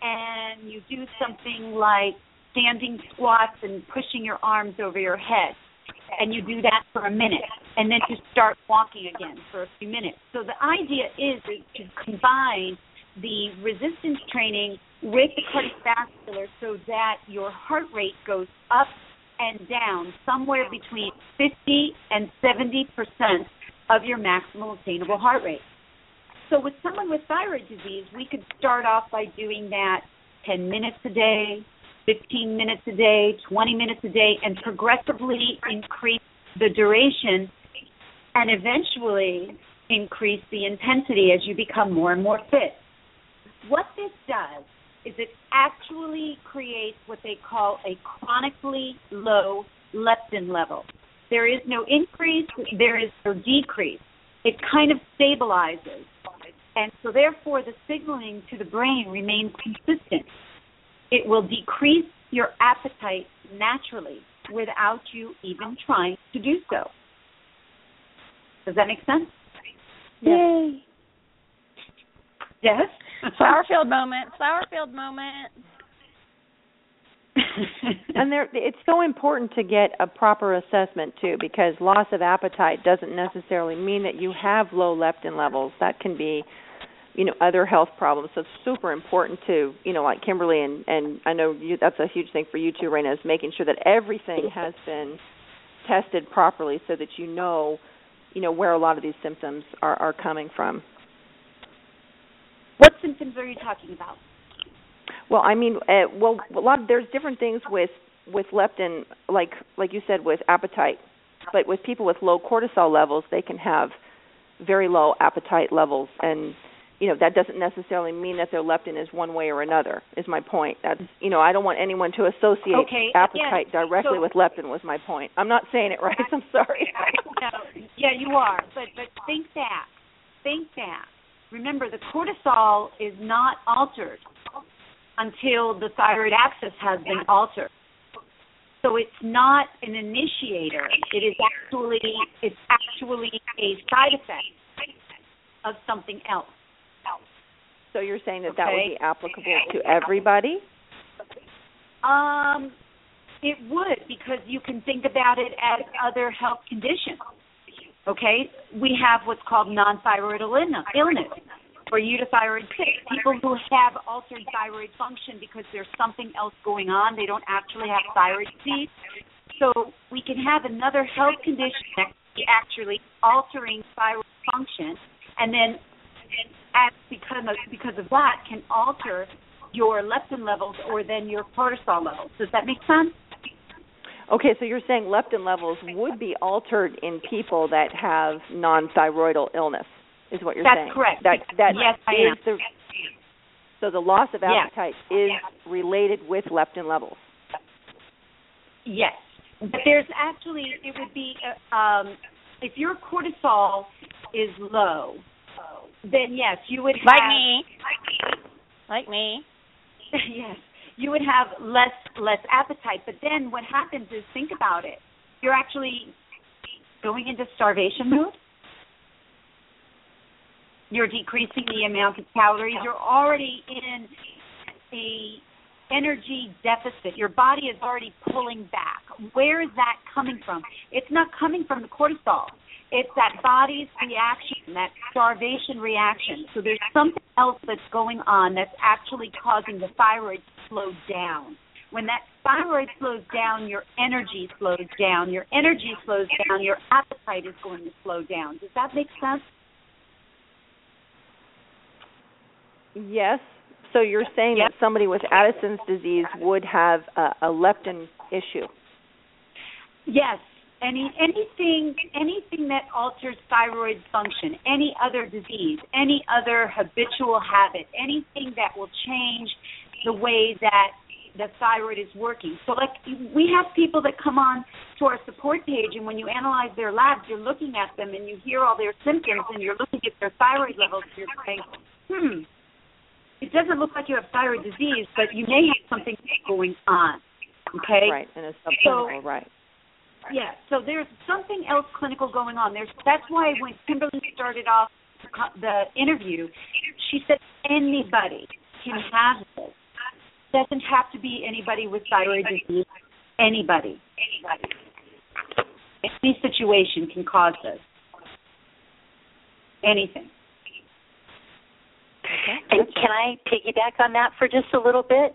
And you do something like standing squats and pushing your arms over your head. And you do that for a minute. And then you start walking again for a few minutes. So the idea is to combine the resistance training with the cardiovascular so that your heart rate goes up and down somewhere between 50 and 70 percent of your maximal attainable heart rate. So with someone with thyroid disease, we could start off by doing that 10 minutes a day, 15 minutes a day, 20 minutes a day, and progressively increase the duration and eventually increase the intensity as you become more and more fit. What this does is it actually creates what they call a chronically low leptin level. There is no increase, there is no decrease. It kind of stabilizes. And so, therefore, the signaling to the brain remains consistent it will decrease your appetite naturally without you even trying to do so. Does that make sense? Yay. Yes? Flowerfield moment. Flowerfield moment. and there it's so important to get a proper assessment too because loss of appetite doesn't necessarily mean that you have low leptin levels that can be you know other health problems so it's super important to you know like kimberley and and i know you that's a huge thing for you too Raina is making sure that everything has been tested properly so that you know you know where a lot of these symptoms are are coming from what symptoms are you talking about? Well i mean uh, well a lot of, there's different things with with leptin like like you said with appetite. But with people with low cortisol levels they can have very low appetite levels. And you know that doesn't necessarily mean that their leptin is one way or another is my point. That's you know i don't want anyone to associate okay. appetite directly so, with leptin was my point. I'm not saying it right i'm sorry. No, yeah you are. But but think that think that remember the cortisol is not altered until the thyroid axis has been altered so it's not an initiator it is actually it's actually a side effect of something else so you're saying that okay. that would be applicable to everybody? Um, it would because you can think about it as other health conditions. Okay, we have what's called non-thyroid illness, or euthyroid sick. People who have altered thyroid function because there's something else going on. They don't actually have thyroid disease. So we can have another health condition that actually altering thyroid function, and then and because of, because of that can alter your leptin levels or then your cortisol levels. Does that make sense? Okay, so you're saying leptin levels would be altered in people that have non-thyroidal illness, is what you're saying. That's saying? correct. That that yes, I am. the so the loss of yes. appetite is related with leptin levels. Yes, but there's actually it would be uh, um, if your cortisol is low, then yes, you would have like me, like me. yes, you would have less less appetite. But then what happens is, think about it. You're actually going into starvation mode. You're decreasing the amount of calories. You're already in a energy deficit. Your body is already pulling back. Where is that coming from? It's not coming from the cortisol. It's that body's reaction, that starvation reaction. So there's something else that's going on that's actually causing the thyroid slow down. When that thyroid slows down, your energy slows down. Your energy slows down, your appetite is going to slow down. Does that make sense? Yes. So you're saying Yep. that somebody with Addison's disease would have a, a leptin issue. Yes. Any anything anything that alters thyroid function, any other disease, any other habitual habit, anything that will change the way that the thyroid is working. So like we have people that come on to our support page and when you analyze their labs, you're looking at them and you hear all their symptoms and you're looking at their thyroid levels and you're saying, Hmm, it doesn't look like you have thyroid disease, but you may have something going on. Okay? Right, and a subclinical, right. Yeah, so there's something else clinical going on. There's that's why when Kimberley started off the interview, she said anybody can have. Doesn't have to be anybody with thyroid disease. Anybody. Anybody. Any situation can cause this. Anything. And can I piggyback on that for just a little bit?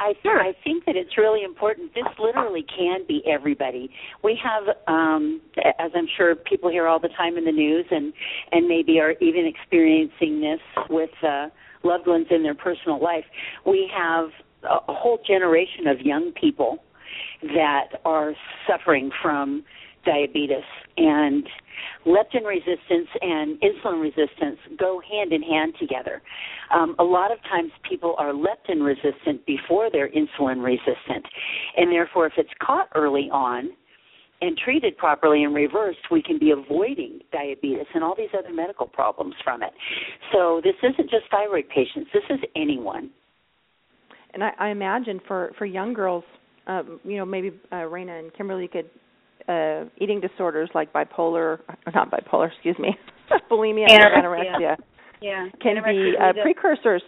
I sure. I think that it's really important. This literally can be everybody. We have, um, as I'm sure people hear all the time in the news, and and maybe are even experiencing this with uh, loved ones in their personal life. We have a, whole generation of young people that are suffering from diabetes and leptin resistance and insulin resistance go hand in hand together. Um, a lot of times people are leptin resistant before they're insulin resistant, and therefore, if it's caught early on and treated properly and reversed, we can be avoiding diabetes and all these other medical problems from it. So this isn't just thyroid patients; this is anyone. And I, I imagine for for young girls, um, you know, maybe uh, Raina and Kimberley could uh eating disorders like bipolar, or not bipolar, excuse me, bulimia and Anorexia. anorexia Yeah. can be uh, precursors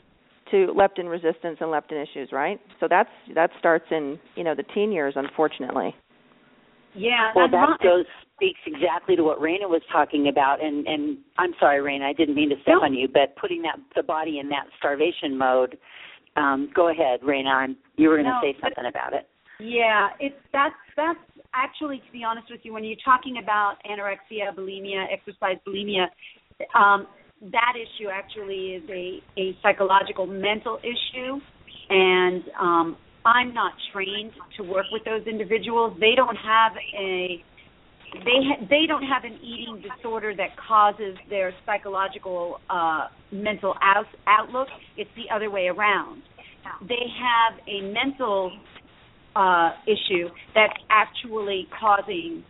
to leptin resistance and leptin issues, right? So that's that starts in you know the teen years, unfortunately. Yeah, Well, that goes speaks exactly to what Raina was talking about, and and I'm sorry, Raina, I didn't mean to step No. on you, but putting that the body in that starvation mode. Um, go ahead, Raina. I'm, you were going to No, say something about it. Yeah, it's that's that's actually to be honest with you, when you're talking about anorexia, bulimia, exercise bulimia, um, that issue actually is a a psychological mental issue, and um, I'm not trained to work with those individuals. They don't have a they ha- they don't have an eating disorder that causes their psychological uh mental out- outlook. It's the other way around. They have a mental uh issue that's actually causing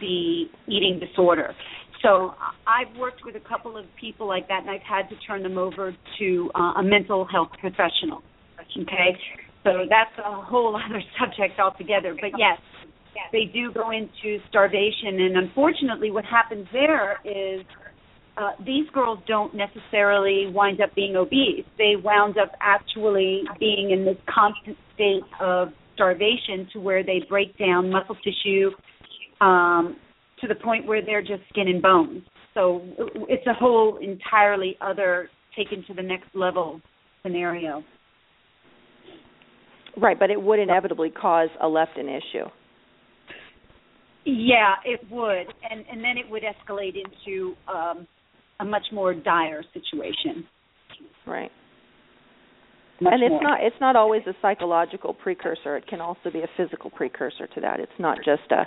the eating disorder. So I've worked with a couple of people like that and I've had to turn them over to uh, a mental health professional. Okay? So that's a whole other subject altogether. But yes they do go into starvation and unfortunately what happens there is uh, these girls don't necessarily wind up being obese. They wound up actually being in this constant state of starvation to where they break down muscle tissue um, to the point where they're just skin and bones. So it's a whole entirely other taken to the next level scenario. Right, but it would inevitably cause a leptin issue. Yeah, it would, and and then it would escalate into um, a much more dire situation. Right. Much and it's more. not it's not always a psychological precursor. It can also be a physical precursor to that. It's not just a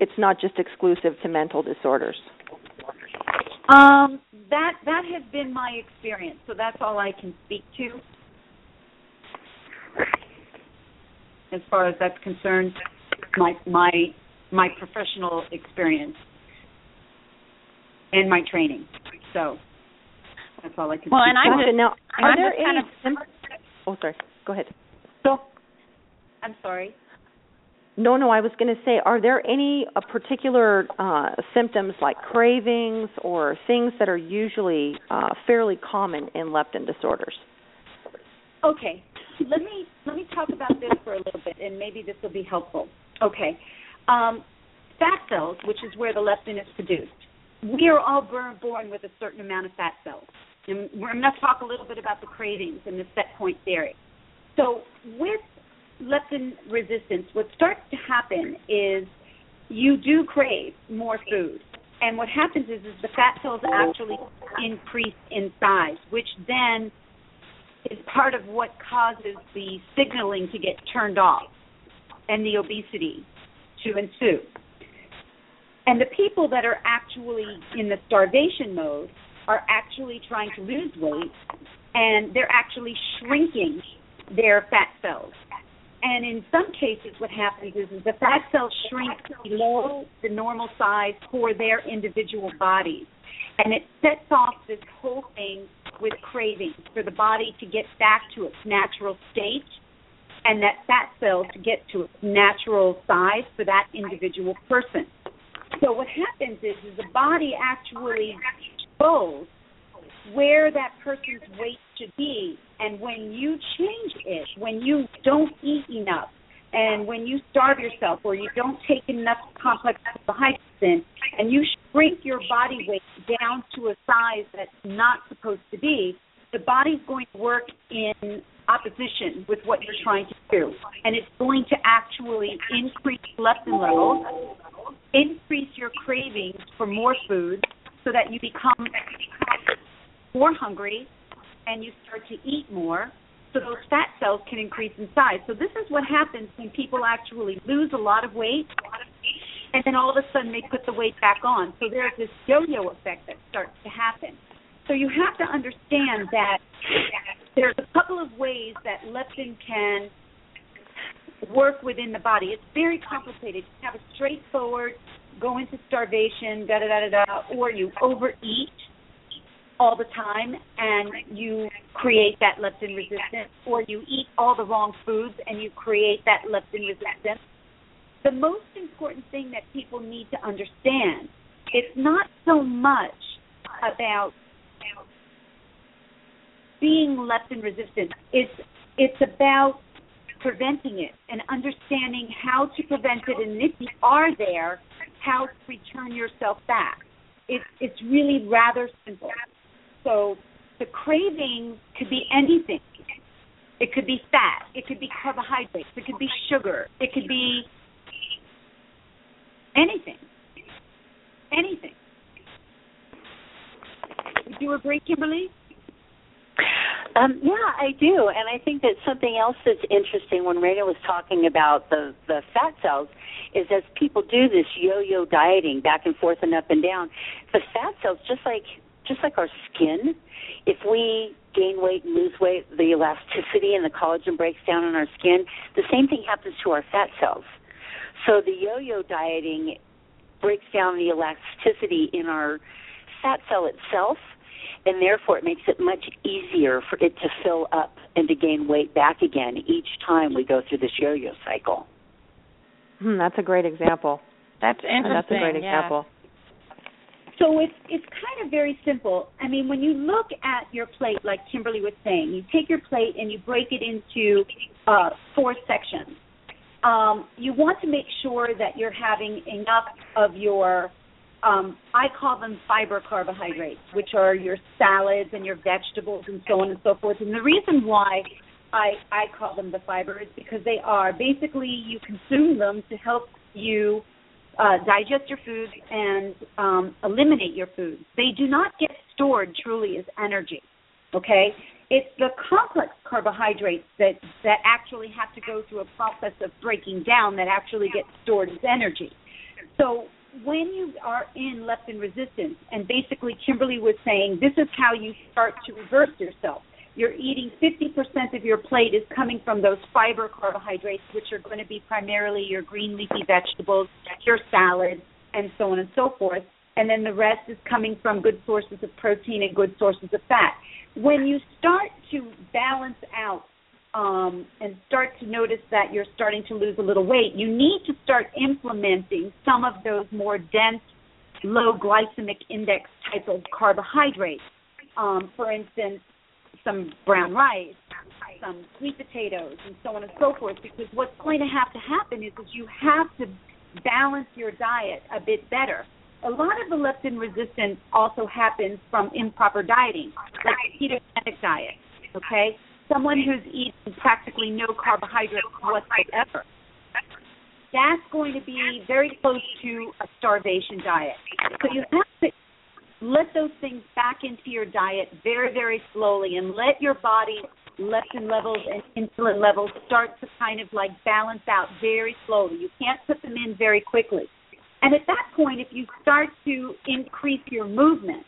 it's not just exclusive to mental disorders. Um, that that has been my experience, so that's all I can speak to. As far as that's concerned, my my my professional experience and my training. So that's all I can. Well, speak and I'm to. Now are I'm there just any kind of- sym- Oh, sorry. Go ahead. So, I'm sorry. No, no, I was going to say, are there any uh, particular uh, symptoms like cravings or things that are usually uh, fairly common in leptin disorders? Okay, let me let me talk about this for a little bit, and maybe this will be helpful. Okay, um, fat cells, which is where the leptin is produced. We are all born born with a certain amount of fat cells, and we're going to talk a little bit about the cravings and the set point theory. So with leptin resistance, what starts to happen is you do crave more food. And what happens is, is the fat cells actually increase in size, which then is part of what causes the signaling to get turned off and the obesity to ensue. And the people that are actually in the starvation mode are actually trying to lose weight and they're actually shrinking their fat cells. And in some cases, what happens is, is the fat cells shrink below the normal size for their individual bodies. And it sets off this whole thing with cravings for the body to get back to its natural state and that fat cell to get to its natural size for that individual person. So what happens is, is the body actually goes where that person's weight should be. And when you change it, when you don't eat enough, and when you starve yourself or you don't take enough complex carbohydrates in, and you shrink your body weight down to a size that's not supposed to be, the body's going to work in opposition with what you're trying to do. And it's going to actually increase leptin levels, increase your cravings for more food, so that you become more hungry and you start to eat more so those fat cells can increase in size. So this is what happens when people actually lose a lot of weight and then all of a sudden they put the weight back on. So there's this yo-yo effect that starts to happen. So you have to understand that there's a couple of ways that leptin can work within the body. It's very complicated. You have a straightforward go into starvation, da da da da da, or you overeat all the time and you create that leptin resistance, or you eat all the wrong foods and you create that leptin resistance. The most important thing that people need to understand it's not so much about being leptin resistant. It's it's about preventing it and understanding how to prevent it and if you are there, how to return yourself back. It's it's really rather simple. So the craving could be anything. It could be fat. It could be carbohydrates. It could be sugar. It could be anything. Anything. Do you agree, Kimberley? Um, yeah, I do, and I think that something else that's interesting when Raina was talking about the the fat cells is as people do this yo-yo dieting back and forth and up and down, the fat cells just like just like our skin, if we gain weight and lose weight, the elasticity and the collagen breaks down in our skin. The same thing happens to our fat cells. So the yo-yo dieting breaks down the elasticity in our fat cell itself, and therefore it makes it much easier for it to fill up and to gain weight back again each time we go through this yo-yo cycle. Hmm, that's a great example. That's interesting. That's a great yeah. example. So it's it's kind of very simple. I mean, when you look at your plate, like Kimberley was saying, you take your plate and you break it into uh, four sections. Um, you want to make sure that you're having enough of your, um, I call them fiber carbohydrates, which are your salads and your vegetables and so on and so forth. And the reason why I I call them the fiber is because they are basically you consume them to help you uh, digest your food and um, eliminate your food. They do not get stored truly as energy. Okay, it's the complex carbohydrates that that actually have to go through a process of breaking down that actually get stored as energy. So when you are in leptin resistance, and basically Kimberley was saying this is how you start to reverse yourself you're eating 50% of your plate is coming from those fiber carbohydrates, which are going to be primarily your green leafy vegetables, your salad, and so on and so forth. And then the rest is coming from good sources of protein and good sources of fat. When you start to balance out um, and start to notice that you're starting to lose a little weight, you need to start implementing some of those more dense, low glycemic index type of carbohydrates. Um, for instance, some brown rice, some sweet potatoes, and so on and so forth. Because what's going to have to happen is, that you have to balance your diet a bit better. A lot of the leptin resistance also happens from improper dieting, like ketogenic diet. Okay, someone who's eating practically no carbohydrates whatsoever. That's going to be very close to a starvation diet. So you have to let those things back into your diet very, very slowly and let your body leptin levels and insulin levels start to kind of like balance out very slowly. You can't put them in very quickly. And at that point, if you start to increase your movement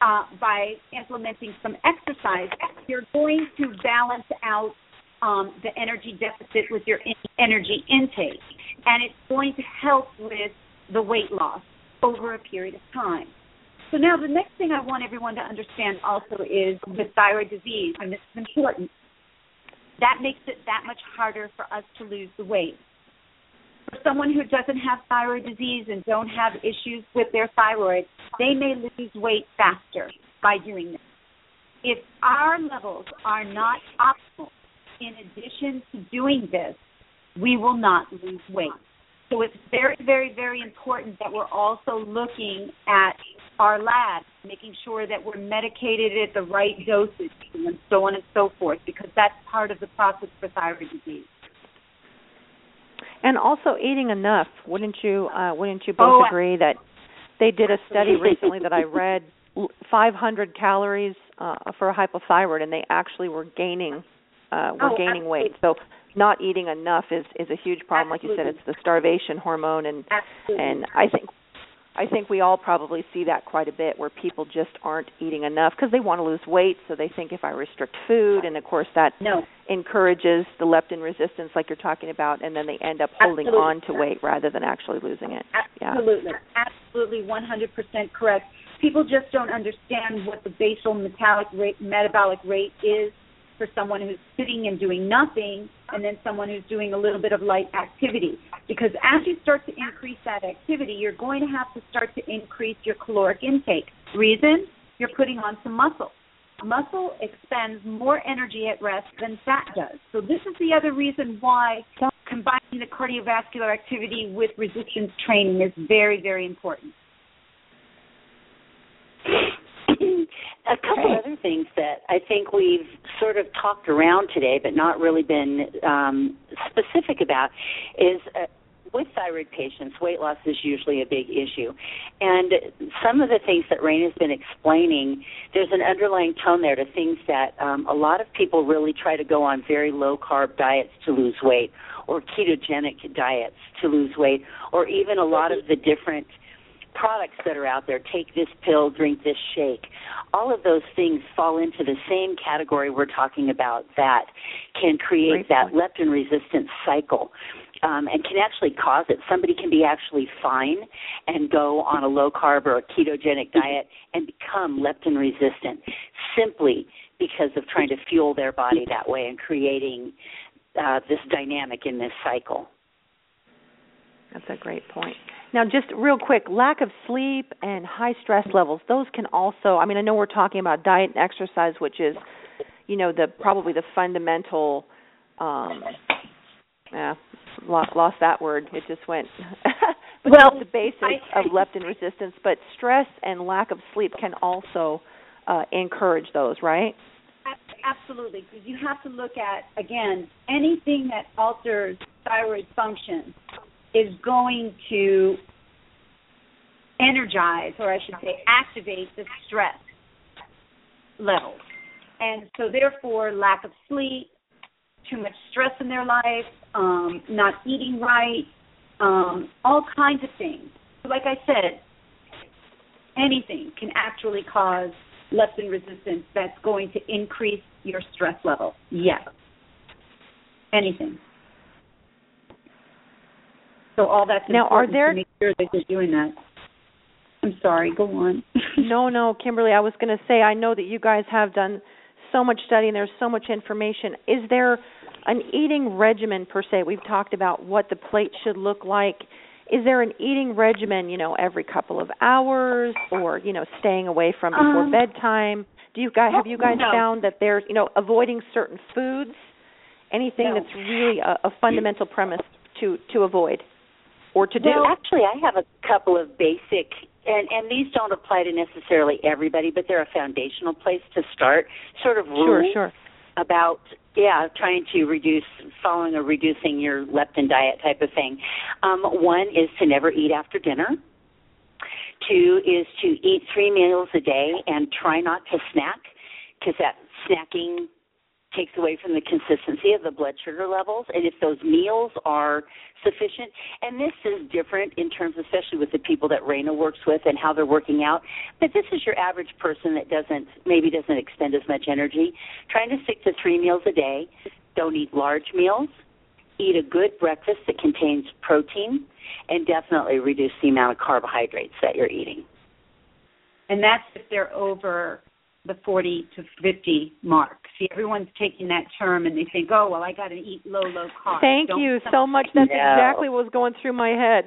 uh, by implementing some exercise, you're going to balance out um, the energy deficit with your in- energy intake. And it's going to help with the weight loss over a period of time. So now the next thing I want everyone to understand also is with thyroid disease, and this is important. That makes it that much harder for us to lose the weight. For someone who doesn't have thyroid disease and don't have issues with their thyroid, they may lose weight faster by doing this. If our levels are not optimal, in addition to doing this, we will not lose weight. So it's very, very, very important that we're also looking at our labs, making sure that we're medicated at the right dosage and so on and so forth, because that's part of the process for thyroid disease. And also eating enough. Wouldn't you? Uh, wouldn't you both oh, agree that they did a study recently that I read, 500 calories uh, for a hypothyroid, and they actually were gaining uh, were oh, gaining absolutely. weight. So not eating enough is is a huge problem. Absolutely. Like you said, it's the starvation hormone, and Absolutely. and I think I think we all probably see that quite a bit where people just aren't eating enough because they want to lose weight, so they think if I restrict food, and of course that no, encourages the leptin resistance, like you're talking about, and then they end up holding Absolutely. on to weight rather than actually losing it. Yeah. Absolutely, absolutely, 100% correct. People just don't understand what the basal metabolic rate, metabolic rate is for someone who's sitting and doing nothing, and then someone who's doing a little bit of light activity. Because as you start to increase that activity, you're going to have to start to increase your caloric intake. Reason? You're putting on some muscle. Muscle expends more energy at rest than fat does. So this is the other reason why combining the cardiovascular activity with resistance training is very, very important. A couple other things that I think we've sort of talked around today, but not really been um, specific about, is uh, with thyroid patients, weight loss is usually a big issue. And some of the things that Raina has been explaining, there's an underlying tone there to things that um, a lot of people really try to go on very low carb diets to lose weight, or ketogenic diets to lose weight, or even a lot of the different products that are out there take this pill drink this shake all of those things fall into the same category we're talking about that can create Great that point. leptin resistant cycle um, and can actually cause it somebody can be actually fine and go on a low carb or a ketogenic diet and become leptin resistant simply because of trying to fuel their body that way and creating uh, this dynamic in this cycle That's a great point. Now, just real quick, lack of sleep and high stress levels, those can also, I mean, I know we're talking about diet and exercise, which is, you know, the probably the fundamental um yeah, lost, lost that word. It just went. but Well, the basics I- of leptin resistance, but stress and lack of sleep can also uh encourage those, right? Absolutely, because you have to look at again anything that alters thyroid function is going to energize, or I should say, activate the stress levels, and so therefore, lack of sleep, too much stress in their life, um, not eating right, um, all kinds of things. Like I said, anything can actually cause leptin resistance that's going to increase your stress level. Yes. Anything. So all that's Now, are there- to make sure that you're doing that. I'm sorry, go on. no, no, Kimberley, I was going to say I know that you guys have done so much study and there's so much information. Is there an eating regimen per se? We've talked about what the plate should look like. Is there an eating regimen, you know, every couple of hours or, you know, staying away from before Um, bedtime Do you guys have you guys No. found that there's you know avoiding certain foods, anything No. that's really a, a fundamental premise to to avoid or to do? Well, actually, I have a couple of basic, and and these don't apply to necessarily everybody, but they're a foundational place to start. Sort of sure, sure. about yeah, trying to reduce, following or reducing your leptin diet type of thing. Um, one is to never eat after dinner. Two is to eat three meals a day and try not to snack because that snacking takes away from the consistency of the blood sugar levels and if those meals are sufficient. And this is different in terms especially with the people that Raina works with and how they're working out but this is your average person that doesn't maybe doesn't expend as much energy. Trying to stick to 3 meals a day. Don't eat large meals. Eat a good breakfast that contains protein and definitely reduce the amount of carbohydrates that you're eating. And that's if they're over the 40 to 50 mark. See, everyone's taking that term and they think, oh, well, I got to eat low, low carb. Thank Don't you so much. That's No. exactly what was going through my head.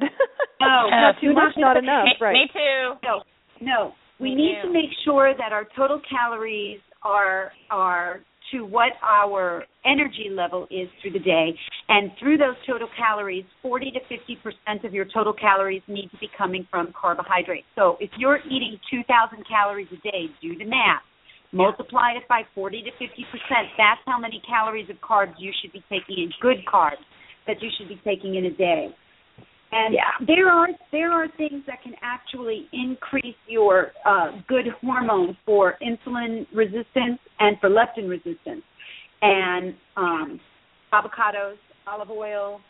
No, no, too much, not enough. me, Right. me too. No, no. We Me need too. to make sure that our total calories are are to what our energy level is through the day, and through those total calories, 40 to 50 percent of your total calories need to be coming from carbohydrates. So if you're eating 2,000 calories a day, do the math. Multiply it by 40 to 50 percent. That's how many calories of carbs you should be taking in, good carbs that you should be taking in a day. And Yeah. there are there are things that can actually increase your uh, good hormone for insulin resistance and for leptin resistance. And um, avocados, olive oil,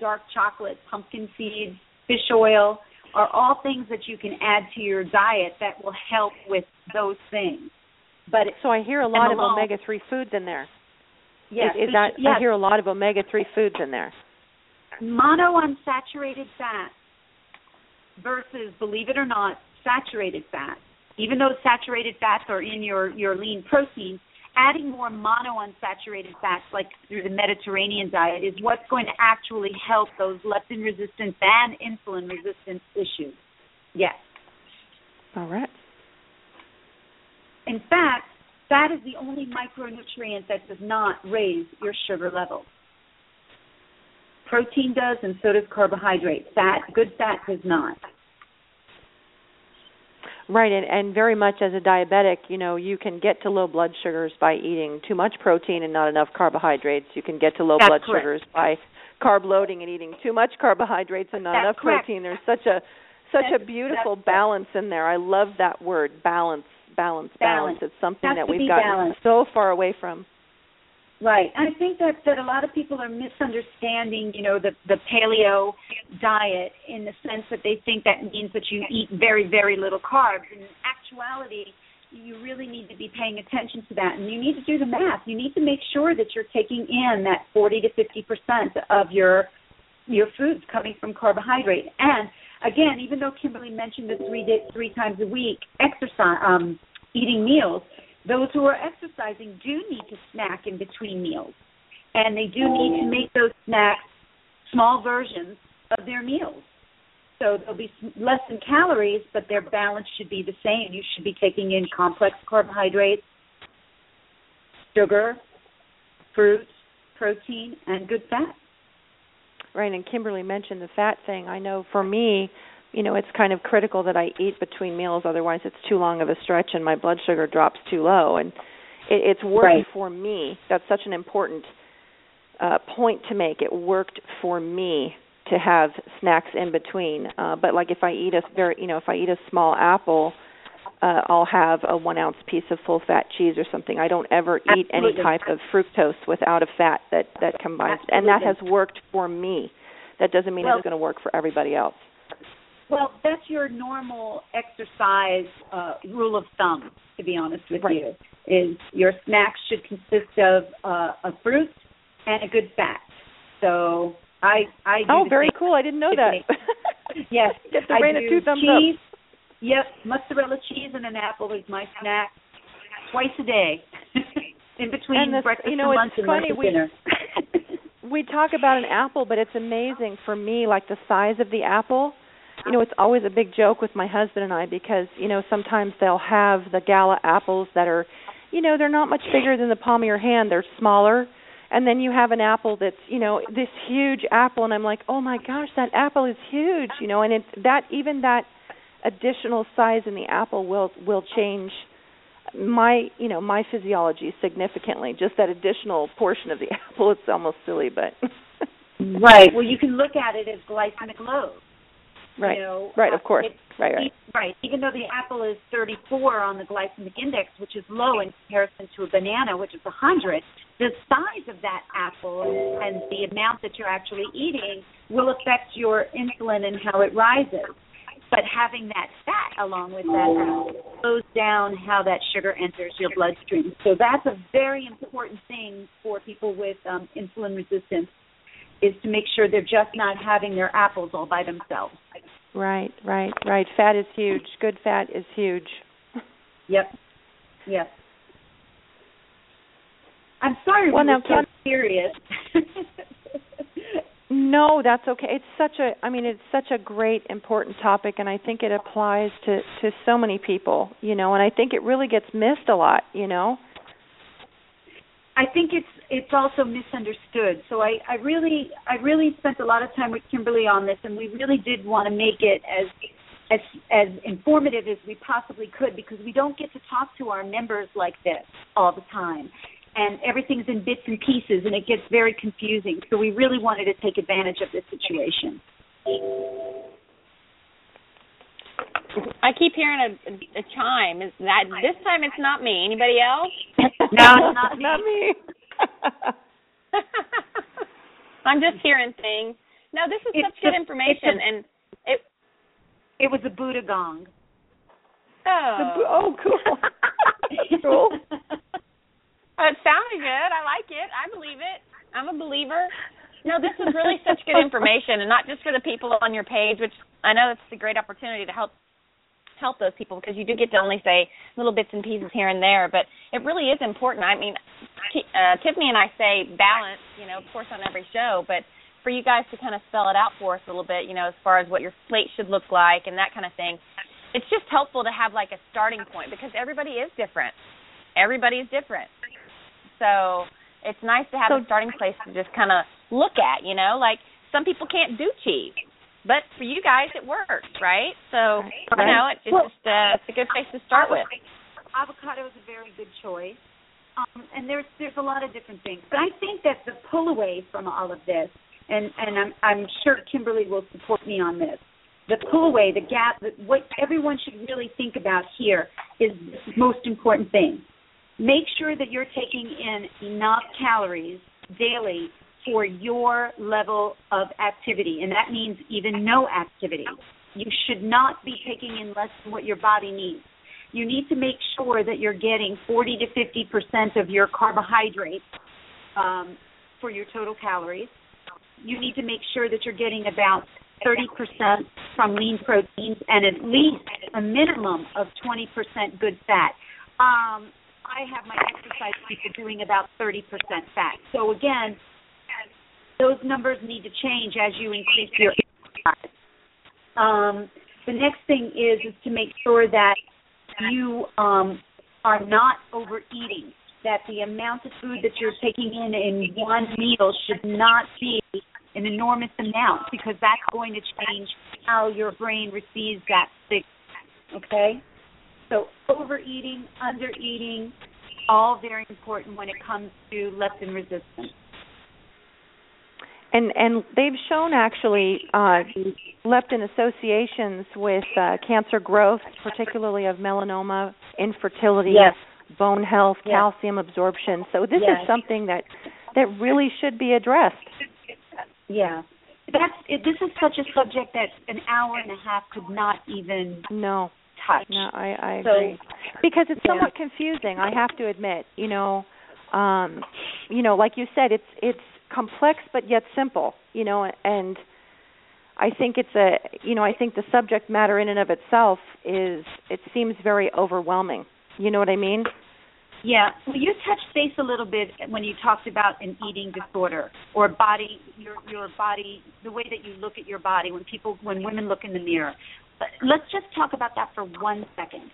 dark chocolate, pumpkin seeds, fish oil are all things that you can add to your diet that will help with those things. But so I hear a lot of omega three foods in there. yes, is, is that yes, I hear a lot of omega three foods in there. Monounsaturated fat versus, believe it or not, saturated fat. Even though saturated fats are in your, your lean protein, adding more monounsaturated fats like through the Mediterranean diet is what's going to actually help those leptin resistance and insulin resistance issues. Yes. All right. In fact, fat is the only micronutrient that does not raise your sugar levels. Protein does, and so does carbohydrate. Fat, good fat, does not. Right, and, and very much as a diabetic, you know, you can get to low blood sugars by eating too much protein and not enough carbohydrates. You can get to low That's blood correct. sugars by carb loading and eating too much carbohydrates and not That's enough correct. protein. There's such a such That's- a beautiful balance in there. I love that word, balance, balance, balance. Balance. It's something that we've gotten balanced. so far away from. Right. I think that that a lot of people are misunderstanding, you know, the the paleo diet in the sense that they think that means that you eat very very little carbs. In actuality, you really need to be paying attention to that, and you need to do the math. You need to make sure that you're taking in that 40 to 50 percent of your your foods coming from carbohydrate. And again, even though Kimberley mentioned the three three times a week exercise, um, eating meals, those who are exercising do need to snack in between meals, and they do need to make those snacks small versions of their meals. So they'll be less in calories, but their balance should be the same. You should be taking in complex carbohydrates, sugar, fruits, protein, and good fat. Right, and Kimberley mentioned the fat thing. I know for me, you know, it's kind of critical that I eat between meals, otherwise it's too long of a stretch and my blood sugar drops too low. And it, it's working Right. for me. That's such an important uh, point to make. It worked for me to have snacks in between. Uh, but like if I eat a very, you know, if I eat a small apple, uh, I'll have a one ounce piece of full fat cheese or something. I don't ever eat any type of fructose without a fat that that combines, and that has worked for me. That doesn't mean Well- it's going to work for everybody else. Well, that's your normal exercise uh, rule of thumb, to be honest with Right. you. Is your snacks should consist of uh, a fruit and a good fat. So I I do Oh, very same. cool! I didn't know that. Yes, Get the I rain do of two thumbs cheese. up. Yep, mozzarella cheese and an apple is my snack twice a day, in between And the- breakfast you know, and it's lunch and lunch we- dinner. we talk about an apple, but it's amazing for me, like the size of the apple. You know, it's always a big joke with my husband and I because, you know, sometimes they'll have the gala apples that are, you know, they're not much bigger than the palm of your hand. They're smaller. And then you have an apple that's, you know, this huge apple and I'm like, "Oh my gosh, that apple is huge." You know, and it that even that additional size in the apple will will change my you know my physiology significantly just that additional portion of the apple it's almost silly but right well you can look at it as glycemic load right. you know, right of course. right right. right. Even though the apple is 34 on the glycemic index which is low in comparison to a banana which is 100 the size of that apple and, and the amount that you're actually eating will affect your insulin and how it rises. But having that fat along with that slows down how that sugar enters your bloodstream. So that's a very important thing for people with um, insulin resistance is to make sure they're just not having their apples all by themselves. Right, right, right. Fat is huge. Good fat is huge. Yep. Yep. I'm sorry well, we now, were so serious. No, that's okay. It's such a I mean it's such a great important topic and I think it applies to to so many people, you know, and I think it really gets missed a lot, you know. I think it's it's also misunderstood. So I I really I really spent a lot of time with Kimberley on this and we really did want to make it as as as informative as we possibly could because we don't get to talk to our members like this all the time and everything's in bits and pieces and it gets very confusing. So we really wanted to take advantage of this situation. I keep hearing a, a, a chime. Is that this time? It's not me. Anybody else? no, not me. not me. I'm just hearing things. No, this is It's such good information, a- and it. It was a Buddha gong. Oh, The oh cool. cool. Oh, it sounded good. I like it. I believe it. I'm a believer. No, this is really such good information, and not just for the people on your page, which I know it's a great opportunity to help help those people because you do get to only say little bits and pieces here and there, but it really is important. I mean, uh, Tiffany and I say balance, you know, of course on every show, but for you guys to kind of spell it out for us a little bit, you know, as far as what your plate should look like and that kind of thing. It's just helpful to have like a starting point because everybody is different. Everybody is different. So it's nice to have So- a starting place to just kind of look at, you know, like some people can't do cheese, but for you guys it works, right? So you know, it's, it's Well- just uh, it's a good place to start with. Avocado is a very good choice. Um, and there's there's a lot of different things. But I think that the pull away from all of this, and and I'm I'm sure Kimberley will support me on this. The pull away, the gap, the, what everyone should really think about here is the most important thing. Make sure that you're taking in enough calories daily for your level of activity, and that means even no activity. You should not be taking in less than what your body needs you need to make sure that you're getting 40 to 50 percent of your carbohydrates um, for your total calories. You need to make sure that you're getting about 30 percent from lean proteins and at least a minimum of 20 percent good fat. Um, I have my exercise people doing about 30 percent fat. So again, those numbers need to change as you increase your exercise. Um, the next thing is is to make sure that you um, are not overeating. That the amount of food that you're taking in in one meal should not be an enormous amount because that's going to change how your brain receives that signal. Okay, so overeating, undereating, all very important when it comes to leptin resistance. And and they've shown actually uh, leptin associations with uh, cancer growth, particularly of melanoma, infertility, Yes. bone health, Yes. calcium absorption. So this Yes. is something that that really should be addressed. Yeah, that's it, this is such a subject that an hour and a half could not even No, touch. no, I, I So- agree because it's Yeah. somewhat confusing. I have to admit, you know, um, you know, like you said, it's it's complex but yet simple. You know, and I think it's a, you know, I think the subject matter in and of itself is it seems very overwhelming. You know what I mean? Yeah, well, you touched base a little bit when you talked about an eating disorder or body, your your body, the way that you look at your body when people, when women look in the mirror. But let's just talk about that for one second.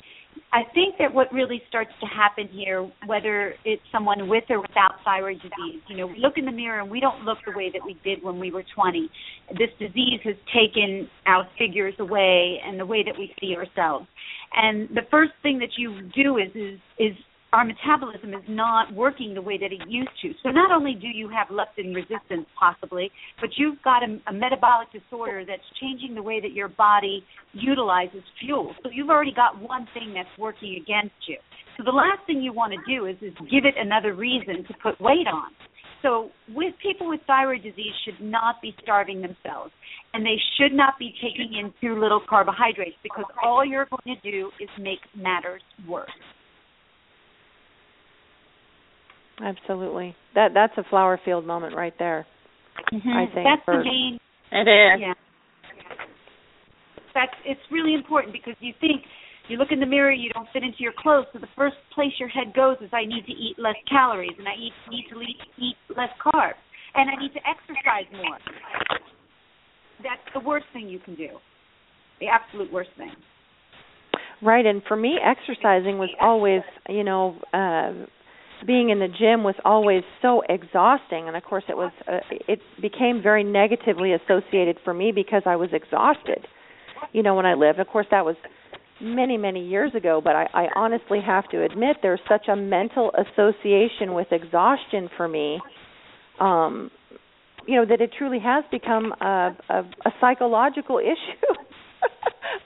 I think that what really starts to happen here, whether it's someone with or without thyroid disease, you know, we look in the mirror and we don't look the way that we did when we were 20. This disease has taken our figures away and the way that we see ourselves. And the first thing that you do is is is our metabolism is not working the way that it used to. So not only do you have leptin resistance possibly, but you've got a, a metabolic disorder that's changing the way that your body utilizes fuel. So you've already got one thing that's working against you. So the last thing you want to do is is give it another reason to put weight on. So with people with thyroid disease should not be starving themselves and they should not be taking in too little carbohydrates because all you're going to do is make matters worse. Absolutely. That that's a flower field moment right there. Mm-hmm. I think that's for, the main. It is. Yeah. That's it's really important because you think you look in the mirror, you don't fit into your clothes, so the first place your head goes is I need to eat less calories and I eat, need to eat, eat less carbs and I need to exercise more. That's the worst thing you can do. The absolute worst thing. Right, and for me, exercising was always, you know, uh, being in the gym was always so exhausting. And of course it was uh, it became very negatively associated for me because I was exhausted you know when I lived. Of course that was many many years ago but I, I honestly have to admit there's such a mental association with exhaustion for me um you know that it truly has become a a, a psychological issue.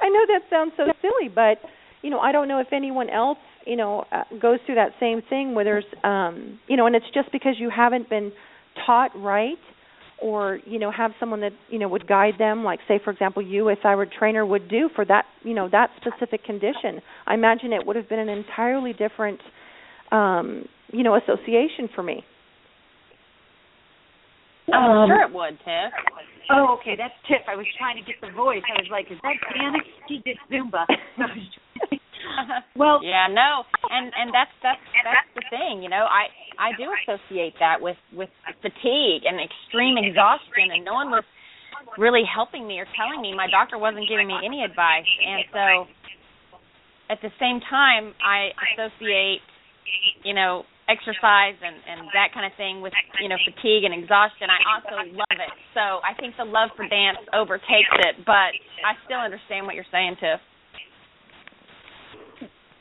I know that sounds so silly but you know I don't know if anyone else you know uh, goes through that same thing where there's um you know and it's just because you haven't been taught right or you know have someone that you know would guide them like say for example you a thyroid trainer would do for that you know that specific condition i imagine it would have been an entirely different um you know association for me I'm um, sure it would, Tiff. Oh, okay, that's Tiff. I was trying to get the voice. I was like, is that Janet? She did Zumba. well, yeah, no, and and that's that's that's the thing, you know. I I do associate that with with fatigue and extreme exhaustion, and no one was really helping me or telling me. My doctor wasn't giving me any advice, and so at the same time, I associate, you know, exercise and and that kind of thing with you know fatigue and exhaustion. I also love it, so I think the love for dance overtakes it. But I still understand what you're saying, Tiff.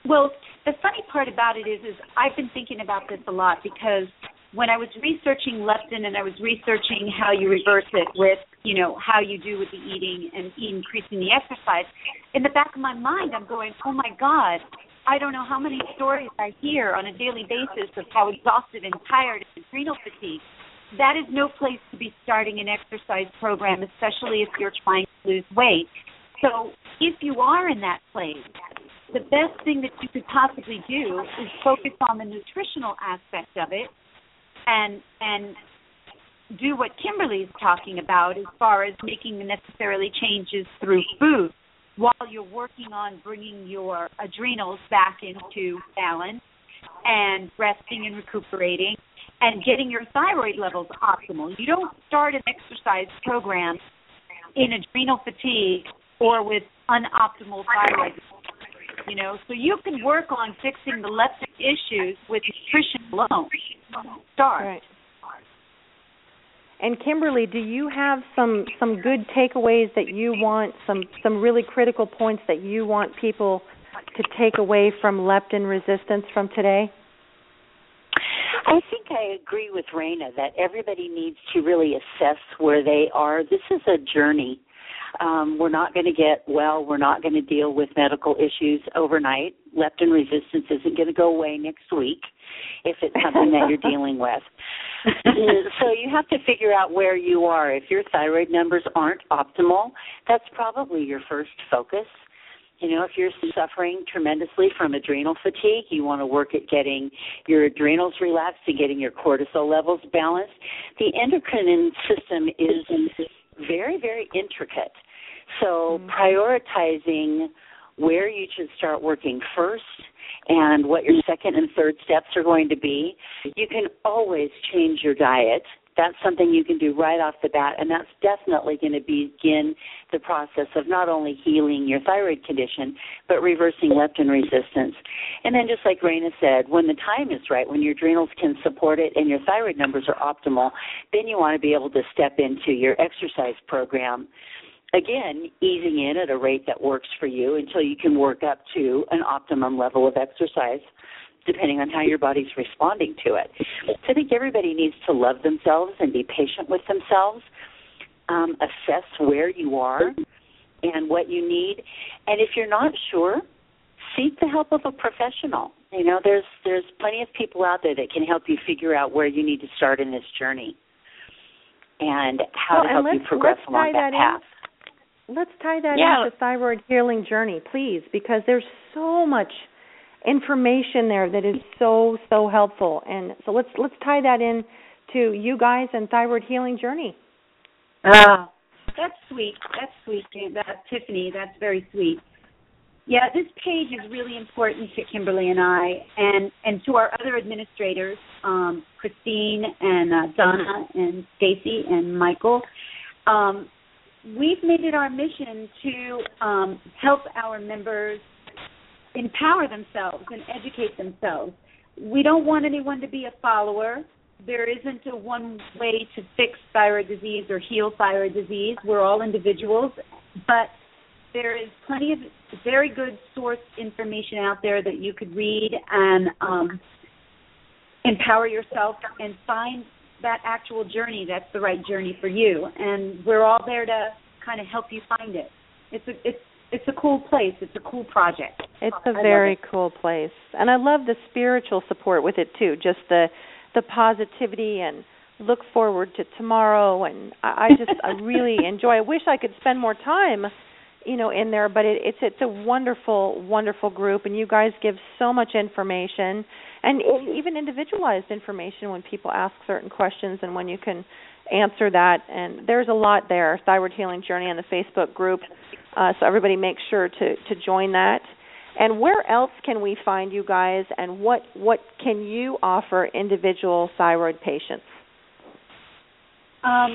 Well, the funny part about it is, is I've been thinking about this a lot because when I was researching leptin and I was researching how you reverse it with, you know, how you do with the eating and increasing the exercise, in the back of my mind, I'm going, oh my God, I don't know how many stories I hear on a daily basis of how exhausted and tired and adrenal fatigue. That is no place to be starting an exercise program, especially if you're trying to lose weight. So if you are in that place, the best thing that you could possibly do is focus on the nutritional aspect of it and and do what Kimberley's talking about as far as making the necessarily changes through food while you're working on bringing your adrenals back into balance and resting and recuperating and getting your thyroid levels optimal. You don't start an exercise program in adrenal fatigue or with unoptimal thyroid you know. So you can work on fixing the leptin issues with nutrition alone. Start. Right. And Kimberley, do you have some some good takeaways that you want some some really critical points that you want people to take away from leptin resistance from today? I think I agree with Raina that everybody needs to really assess where they are. This is a journey um, we're not going to get well. We're not going to deal with medical issues overnight. Leptin resistance isn't going to go away next week if it's something that you're dealing with. so you have to figure out where you are. If your thyroid numbers aren't optimal, that's probably your first focus. You know, if you're suffering tremendously from adrenal fatigue, you want to work at getting your adrenals relaxed and getting your cortisol levels balanced. The endocrine system is very, very intricate. So mm-hmm. prioritizing where you should start working first and what your second and third steps are going to be. You can always change your diet that's something you can do right off the bat, and that's definitely going to begin the process of not only healing your thyroid condition, but reversing leptin resistance. And then, just like Raina said, when the time is right, when your adrenals can support it and your thyroid numbers are optimal, then you want to be able to step into your exercise program. Again, easing in at a rate that works for you until you can work up to an optimum level of exercise depending on how your body's responding to it. So I think everybody needs to love themselves and be patient with themselves, um, assess where you are and what you need. And if you're not sure, seek the help of a professional. You know, there's there's plenty of people out there that can help you figure out where you need to start in this journey and how well, to help you progress along that, that path. In. Let's tie that yeah. into thyroid healing journey, please, because there's so much information there that is so so helpful. And so let's let's tie that in to you guys and thyroid healing journey. Oh, that's sweet. That's sweet, Tiffany. That's very sweet. Yeah, this page is really important to Kimberley and I, and and to our other administrators, um, Christine and uh, Donna and Stacy and Michael. Um, we've made it our mission to um, help our members empower themselves and educate themselves. We don't want anyone to be a follower. There isn't a one way to fix thyroid disease or heal thyroid disease. We're all individuals, but there is plenty of very good source information out there that you could read and um, empower yourself and find that actual journey that's the right journey for you. And we're all there to kind of help you find it. It's a, it's it's a cool place. It's a cool project. It's a very it. cool place, and I love the spiritual support with it too. Just the the positivity and look forward to tomorrow, and I, I just I really enjoy. I wish I could spend more time, you know, in there, but it, it's it's a wonderful wonderful group, and you guys give so much information and even individualized information when people ask certain questions and when you can answer that. And there's a lot there. Thyroid Healing Journey on the Facebook group uh, so everybody make sure to to join that. And where else can we find you guys? And what what can you offer individual thyroid patients? Um,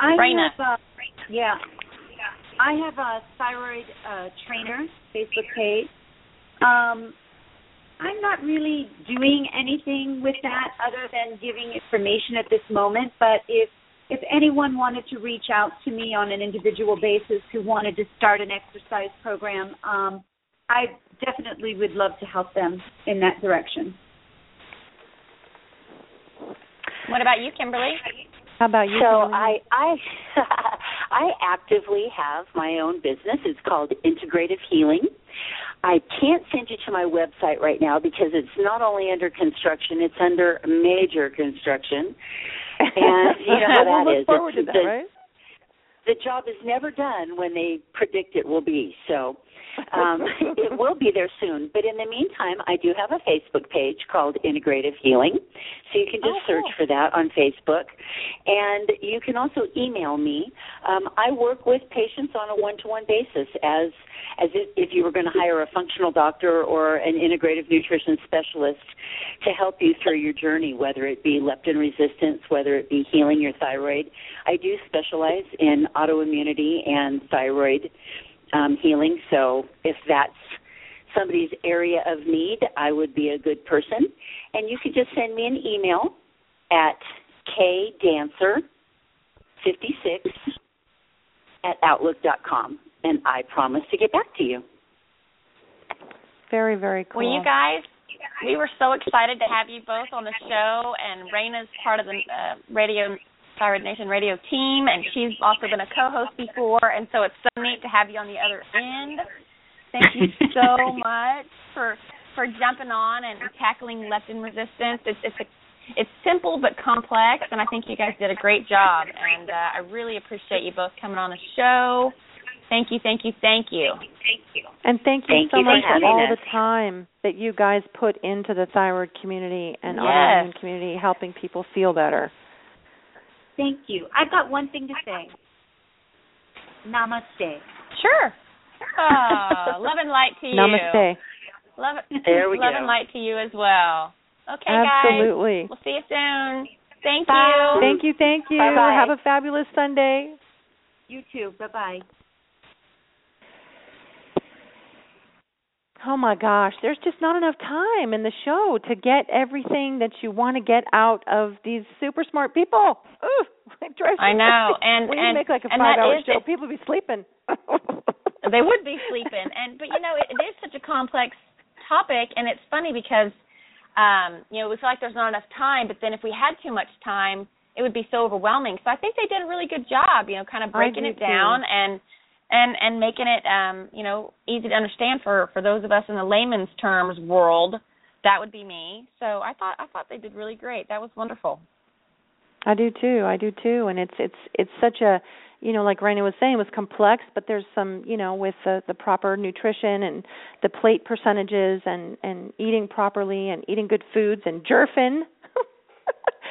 I Raina. have a, yeah, I have a thyroid uh, trainer Facebook page. Um, I'm not really doing anything with that other than giving information at this moment. But if if anyone wanted to reach out to me on an individual basis who wanted to start an exercise program, um, I definitely would love to help them in that direction. What about you, Kimberley? How about you? So Kimberley? I I I actively have my own business. It's called Integrative Healing. I can't send you to my website right now because it's not only under construction, it's under major construction. And you know how we'll that look is. forward It's to that, the, right? the job is never done when they predict it will be. So um, it will be there soon. But in the meantime, I do have a Facebook page called Integrative Healing. So you can just Oh, search cool. for that on Facebook. And you can also email me. Um, I work with patients on a one to one basis as as if, if you were going to hire a functional doctor or an integrative nutrition specialist to help you through your journey, whether it be leptin resistance, whether it be healing your thyroid. I do specialize in autoimmunity and thyroid um, healing, so if that's somebody's area of need, I would be a good person. And you could just send me an email at kdancer56 at outlook.com, and I promise to get back to you. Very very cool. Well, you guys, we were so excited to have you both on the show, and Raina's part of the uh, radio Thyroid Nation radio team, and she's also been a co-host before, and so it's so neat to have you on the other end. Thank you so much for for jumping on and tackling leptin resistance. It's it's a, it's simple but complex, and I think you guys did a great job. And uh, I really appreciate you both coming on the show. Thank you, thank you, thank you. Thank you. And thank you Thank so you much for all us. the time that you guys put into the thyroid community and Yes. autoimmune community, helping people feel better. Thank you. I've got one thing to say. Namaste. Sure. oh, love and light to you. Namaste. Love, There we love go. and light to you as well. Okay, Absolutely. guys. We'll see you soon. Thank Bye. you. Thank you, thank you. Bye-bye. Have a fabulous Sunday. You too. Bye bye. Oh my gosh, there's just not enough time in the show to get everything that you want to get out of these super smart people. Ooh, I know, and when you make like a five-hour show, it. people be sleeping. they would be sleeping and but you know it, it is such a complex topic and it's funny because um you know we feel like there's not enough time but then if we had too much time it would be so overwhelming so i think they did a really good job you know kind of breaking it down and and and making it um you know easy to understand for for those of us in the layman's terms world that would be me so i thought i thought they did really great that was wonderful I do too. I do too. And it's it's it's such a you know, like Raina was saying, was complex, but there's some, you know, with the the proper nutrition and the plate percentages and and eating properly and eating good foods and jerfing.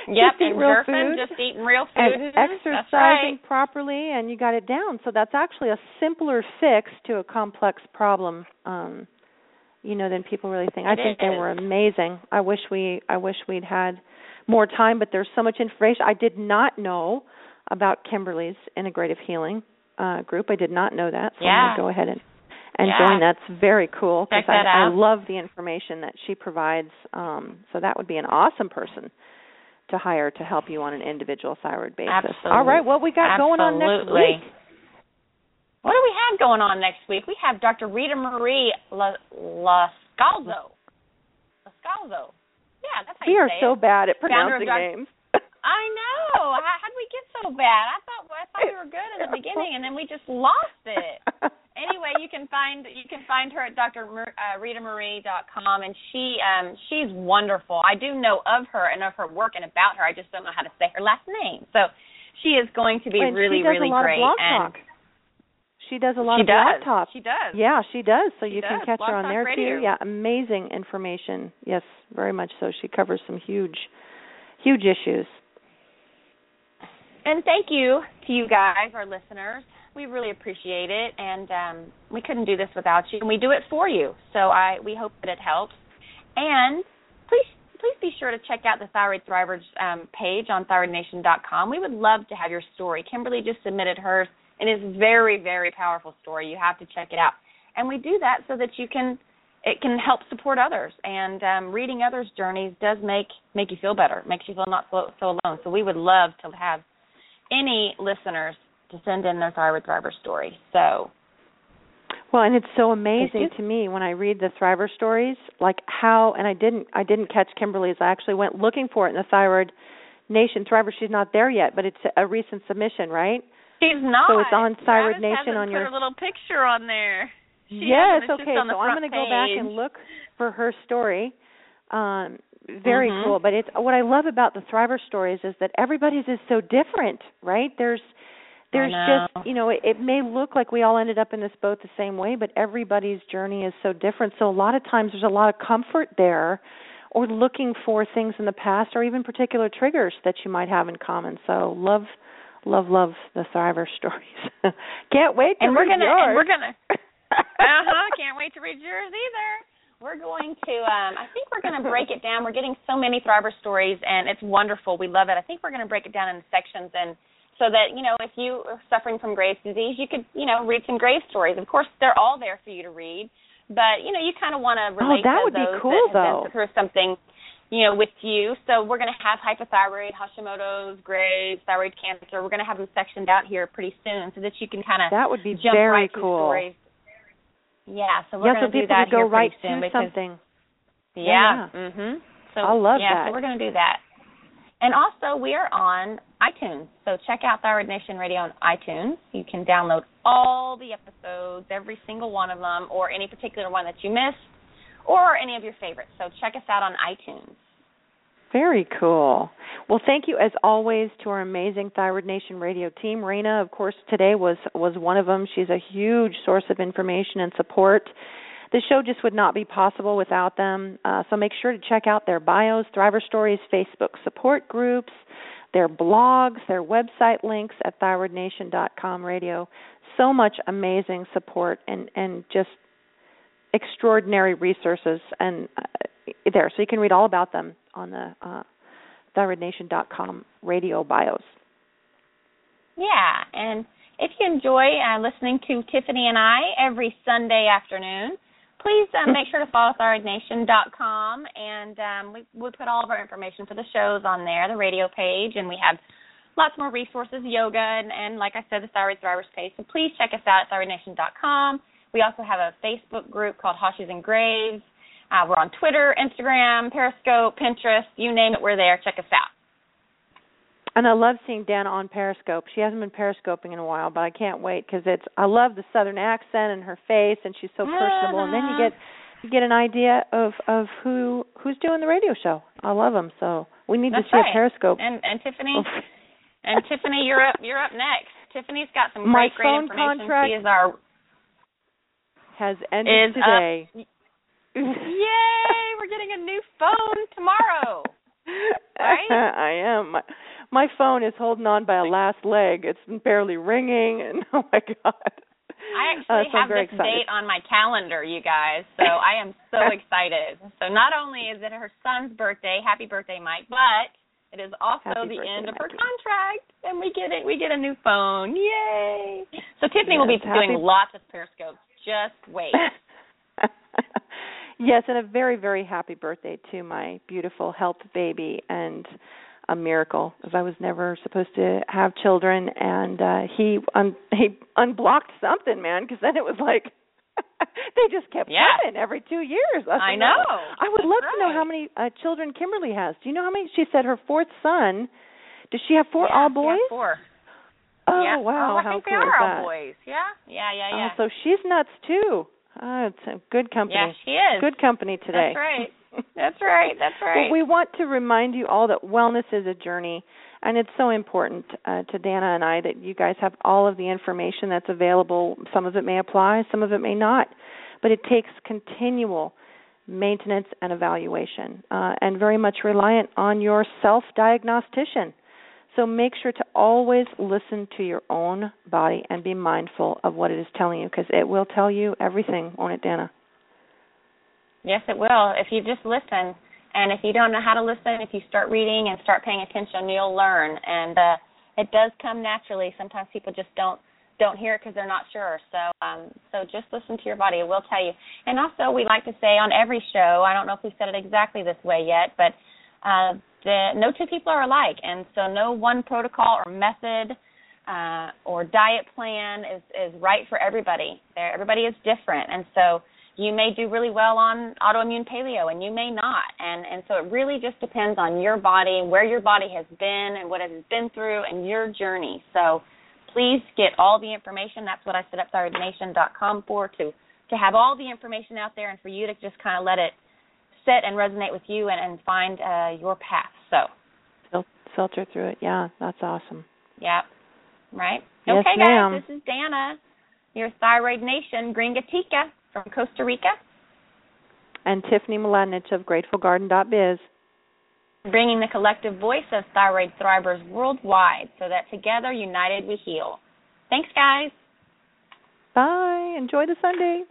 yep just and real food. just eating real food and exercising right. properly and you got it down. So that's actually a simpler fix to a complex problem. Um you know than people really think. I It think they were amazing. I wish we I wish we'd had more time, but there's so much information. I did not know about Kimberley's integrative healing uh group. I did not know that. So I'm Yeah. going to go ahead and and Yeah. join. That's very cool because I, I love the information that she provides. Um so that would be an awesome person to hire to help you on an individual thyroid basis. Absolutely. All right, what we got going on next Absolutely. week? What do we have going on next week? We have Dr. Rita Marie La, Loscalzo. Loscalzo. Yeah, that's how We you are so bad at pronouncing names. I know. How how'd we get so bad? I thought I thought we were good in the beginning, and then we just lost it. anyway, you can find you can find her at Dr. Mer, uh, and she um she's wonderful. I do know of her and of her work and about her. I just don't know how to say her last name. So she is going to be And really she does really a lot great. of blog and talk. She does a lot she of does. blog talk. She does. Yeah, she does. So She you can catch Blog her on there Radio. too. Yeah, amazing information. Yes, very much so. She covers some huge, huge issues. And thank you to you guys, our listeners. We really appreciate it, and um, we couldn't do this without you. And we do it for you, so I we hope that it helps. And please please be sure to check out the Thyroid Thrivers um, page on thyroidnation.com. We would love to have your story. Kimberley just submitted hers, and it's very very powerful story. You have to check it out. And we do that so that you can it can help support others. And um, reading others' journeys does make make you feel better, makes you feel not so, so alone. So we would love to have any listeners to send in their thyroid thriver story. So Well, and it's so amazing to me when I read the Thriver stories, like how and I didn't I didn't catch Kimberley's. I actually went looking for it in the Thyroid Nation Thriver. She's not there yet, but it's a recent submission, right? she's not. So it's on Thyroid Travis Nation on put your little picture on there. She yes, okay. So I'm going to go back and look for her story. Um very Mhm. cool, but it's what I love about the Thriver stories is that everybody's is so different, right? There's there's just, you know, it, it may look like we all ended up in this boat the same way, but everybody's journey is so different. So a lot of times there's a lot of comfort there or looking for things in the past or even particular triggers that you might have in common. So love love love the Thriver stories. Can't wait to and we're read gonna yours. and we're gonna uh huh. Can't wait to read yours either. We're going to um I think we're gonna break it down. We're getting so many Thriver stories and it's wonderful. We love it. I think we're gonna break it down into sections and so that, you know, if you are suffering from Graves' disease, you could, you know, read some Graves stories. Of course they're all there for you to read. But, you know, you kinda wanna relate Oh, that to would be those cool, that have though. been through something you know, with you. So we're going to have hypothyroid, Hashimoto's, Graves, thyroid cancer. We're going to have them sectioned out here pretty soon so that you can kind of that would be jump very right to cool. stories. Yeah, so we're yeah, so going to do that go here right pretty soon to because something. yeah. Yeah. Mhm. So I love yeah, that. so we're going to do that. And also, we are on iTunes. So check out Thyroid Nation Radio on iTunes. You can download all the episodes, every single one of them, or any particular one that you missed, or any of your favorites. So check us out on iTunes. Very cool. Well, thank you as always to our amazing Thyroid Nation radio team. Raina, of course, today was was one of them. She's a huge source of information and support. The show just would not be possible without them. Uh, so make sure to check out their bios, Thriver Stories, Facebook support groups, their blogs, their website links at thyroidnation.com radio. So much amazing support and and just extraordinary resources and uh, there so you can read all about them on the uh, thyroidnation.com radio bios. Yeah, and if you enjoy uh, listening to Tiffany and I every Sunday afternoon, please uh, make sure to follow thyroidnation.com, and um, we we put all of our information for the shows on there, the radio page, and we have lots more resources, yoga, and, and like I said, the Thyroid Thrivers page. So please check us out at thyroidnation.com. We also have a Facebook group called Hashis and Graves. Uh, we're on Twitter, Instagram, Periscope, Pinterest, you name it, we're there. Check us out. And I love seeing Danna on Periscope. She hasn't been periscoping in a while, but I can't wait because it's. I love the southern accent and her face, and she's so personable. And then you get you get an idea of of who who's doing the radio show. I love them. So we need That's to see right. a Periscope. And and Tiffany, and Tiffany, you're up. You're up next. Tiffany's got some My great, great phone information. contract she is our has ended today. Up. Yay! We're getting a new phone tomorrow. Right? I am. My, my phone is holding on by a last leg. It's barely ringing, and oh my god. I Uh, actually so have this excited. date on my calendar, you guys. So I am so excited. So not only is it her son's birthday, happy birthday, Mike, but it is also Happy the birthday, end of her contract, and we get it. We get a new phone. Yay! So Tiffany will be Yes, happy- doing lots of periscopes. Just wait. Yes, and a very, very happy birthday to my beautiful health baby and a miracle, as I was never supposed to have children, and uh he un- he unblocked something, man, because then it was like they just kept Yeah. coming every two years. I, I know. I would That's love to know how many uh, children Kimberley has. Do you know how many? She said her fourth son. Does she have four Yeah, all boys? Four. Oh yeah. wow, Oh, I how think cool they are all boys. Yeah. Yeah. Yeah. Yeah. Oh, so she's nuts too. Oh, it's a good company. yeah, she is. Good company today. That's right. That's right. That's right. Well, we want to remind you all that wellness is a journey, and it's so important uh, to Danna and I that you guys have all of the information that's available. Some of it may apply, some of it may not, but it takes continual maintenance and evaluation, uh, and very much reliant on your self-diagnostician. So make sure to always listen to your own body and be mindful of what it is telling you, because it will tell you everything, won't it, Danna? Yes, it will. If you just listen, and if you don't know how to listen, if you start reading and start paying attention, you'll learn. And uh, it does come naturally. Sometimes people just don't don't hear it because they're not sure. So um, so just listen to your body. It will tell you. And also, we like to say on every show. I don't know if we said it exactly this way yet, but uh, the no two people are alike, and so no one protocol or method. Uh, or diet plan is is right for everybody. There, everybody is different, and so you may do really well on autoimmune paleo and you may not and and so it really just depends on your body where your body has been and what it has been through and your journey so please get all the information that's what i set up thyroidnation.com for to to have all the information out there and for you to just kind of let it sit and resonate with you and, and find uh, your path so filter through it. Yeah, that's awesome. yeah right Yes, okay ma'am. guys this is danna your thyroid nation Gringatika from costa rica And Tiffany Mladinich of GratefulGarden.biz. bringing the collective voice of thyroid thrivers worldwide so that together, united, we heal. Thanks, guys. Bye. Enjoy the Sunday.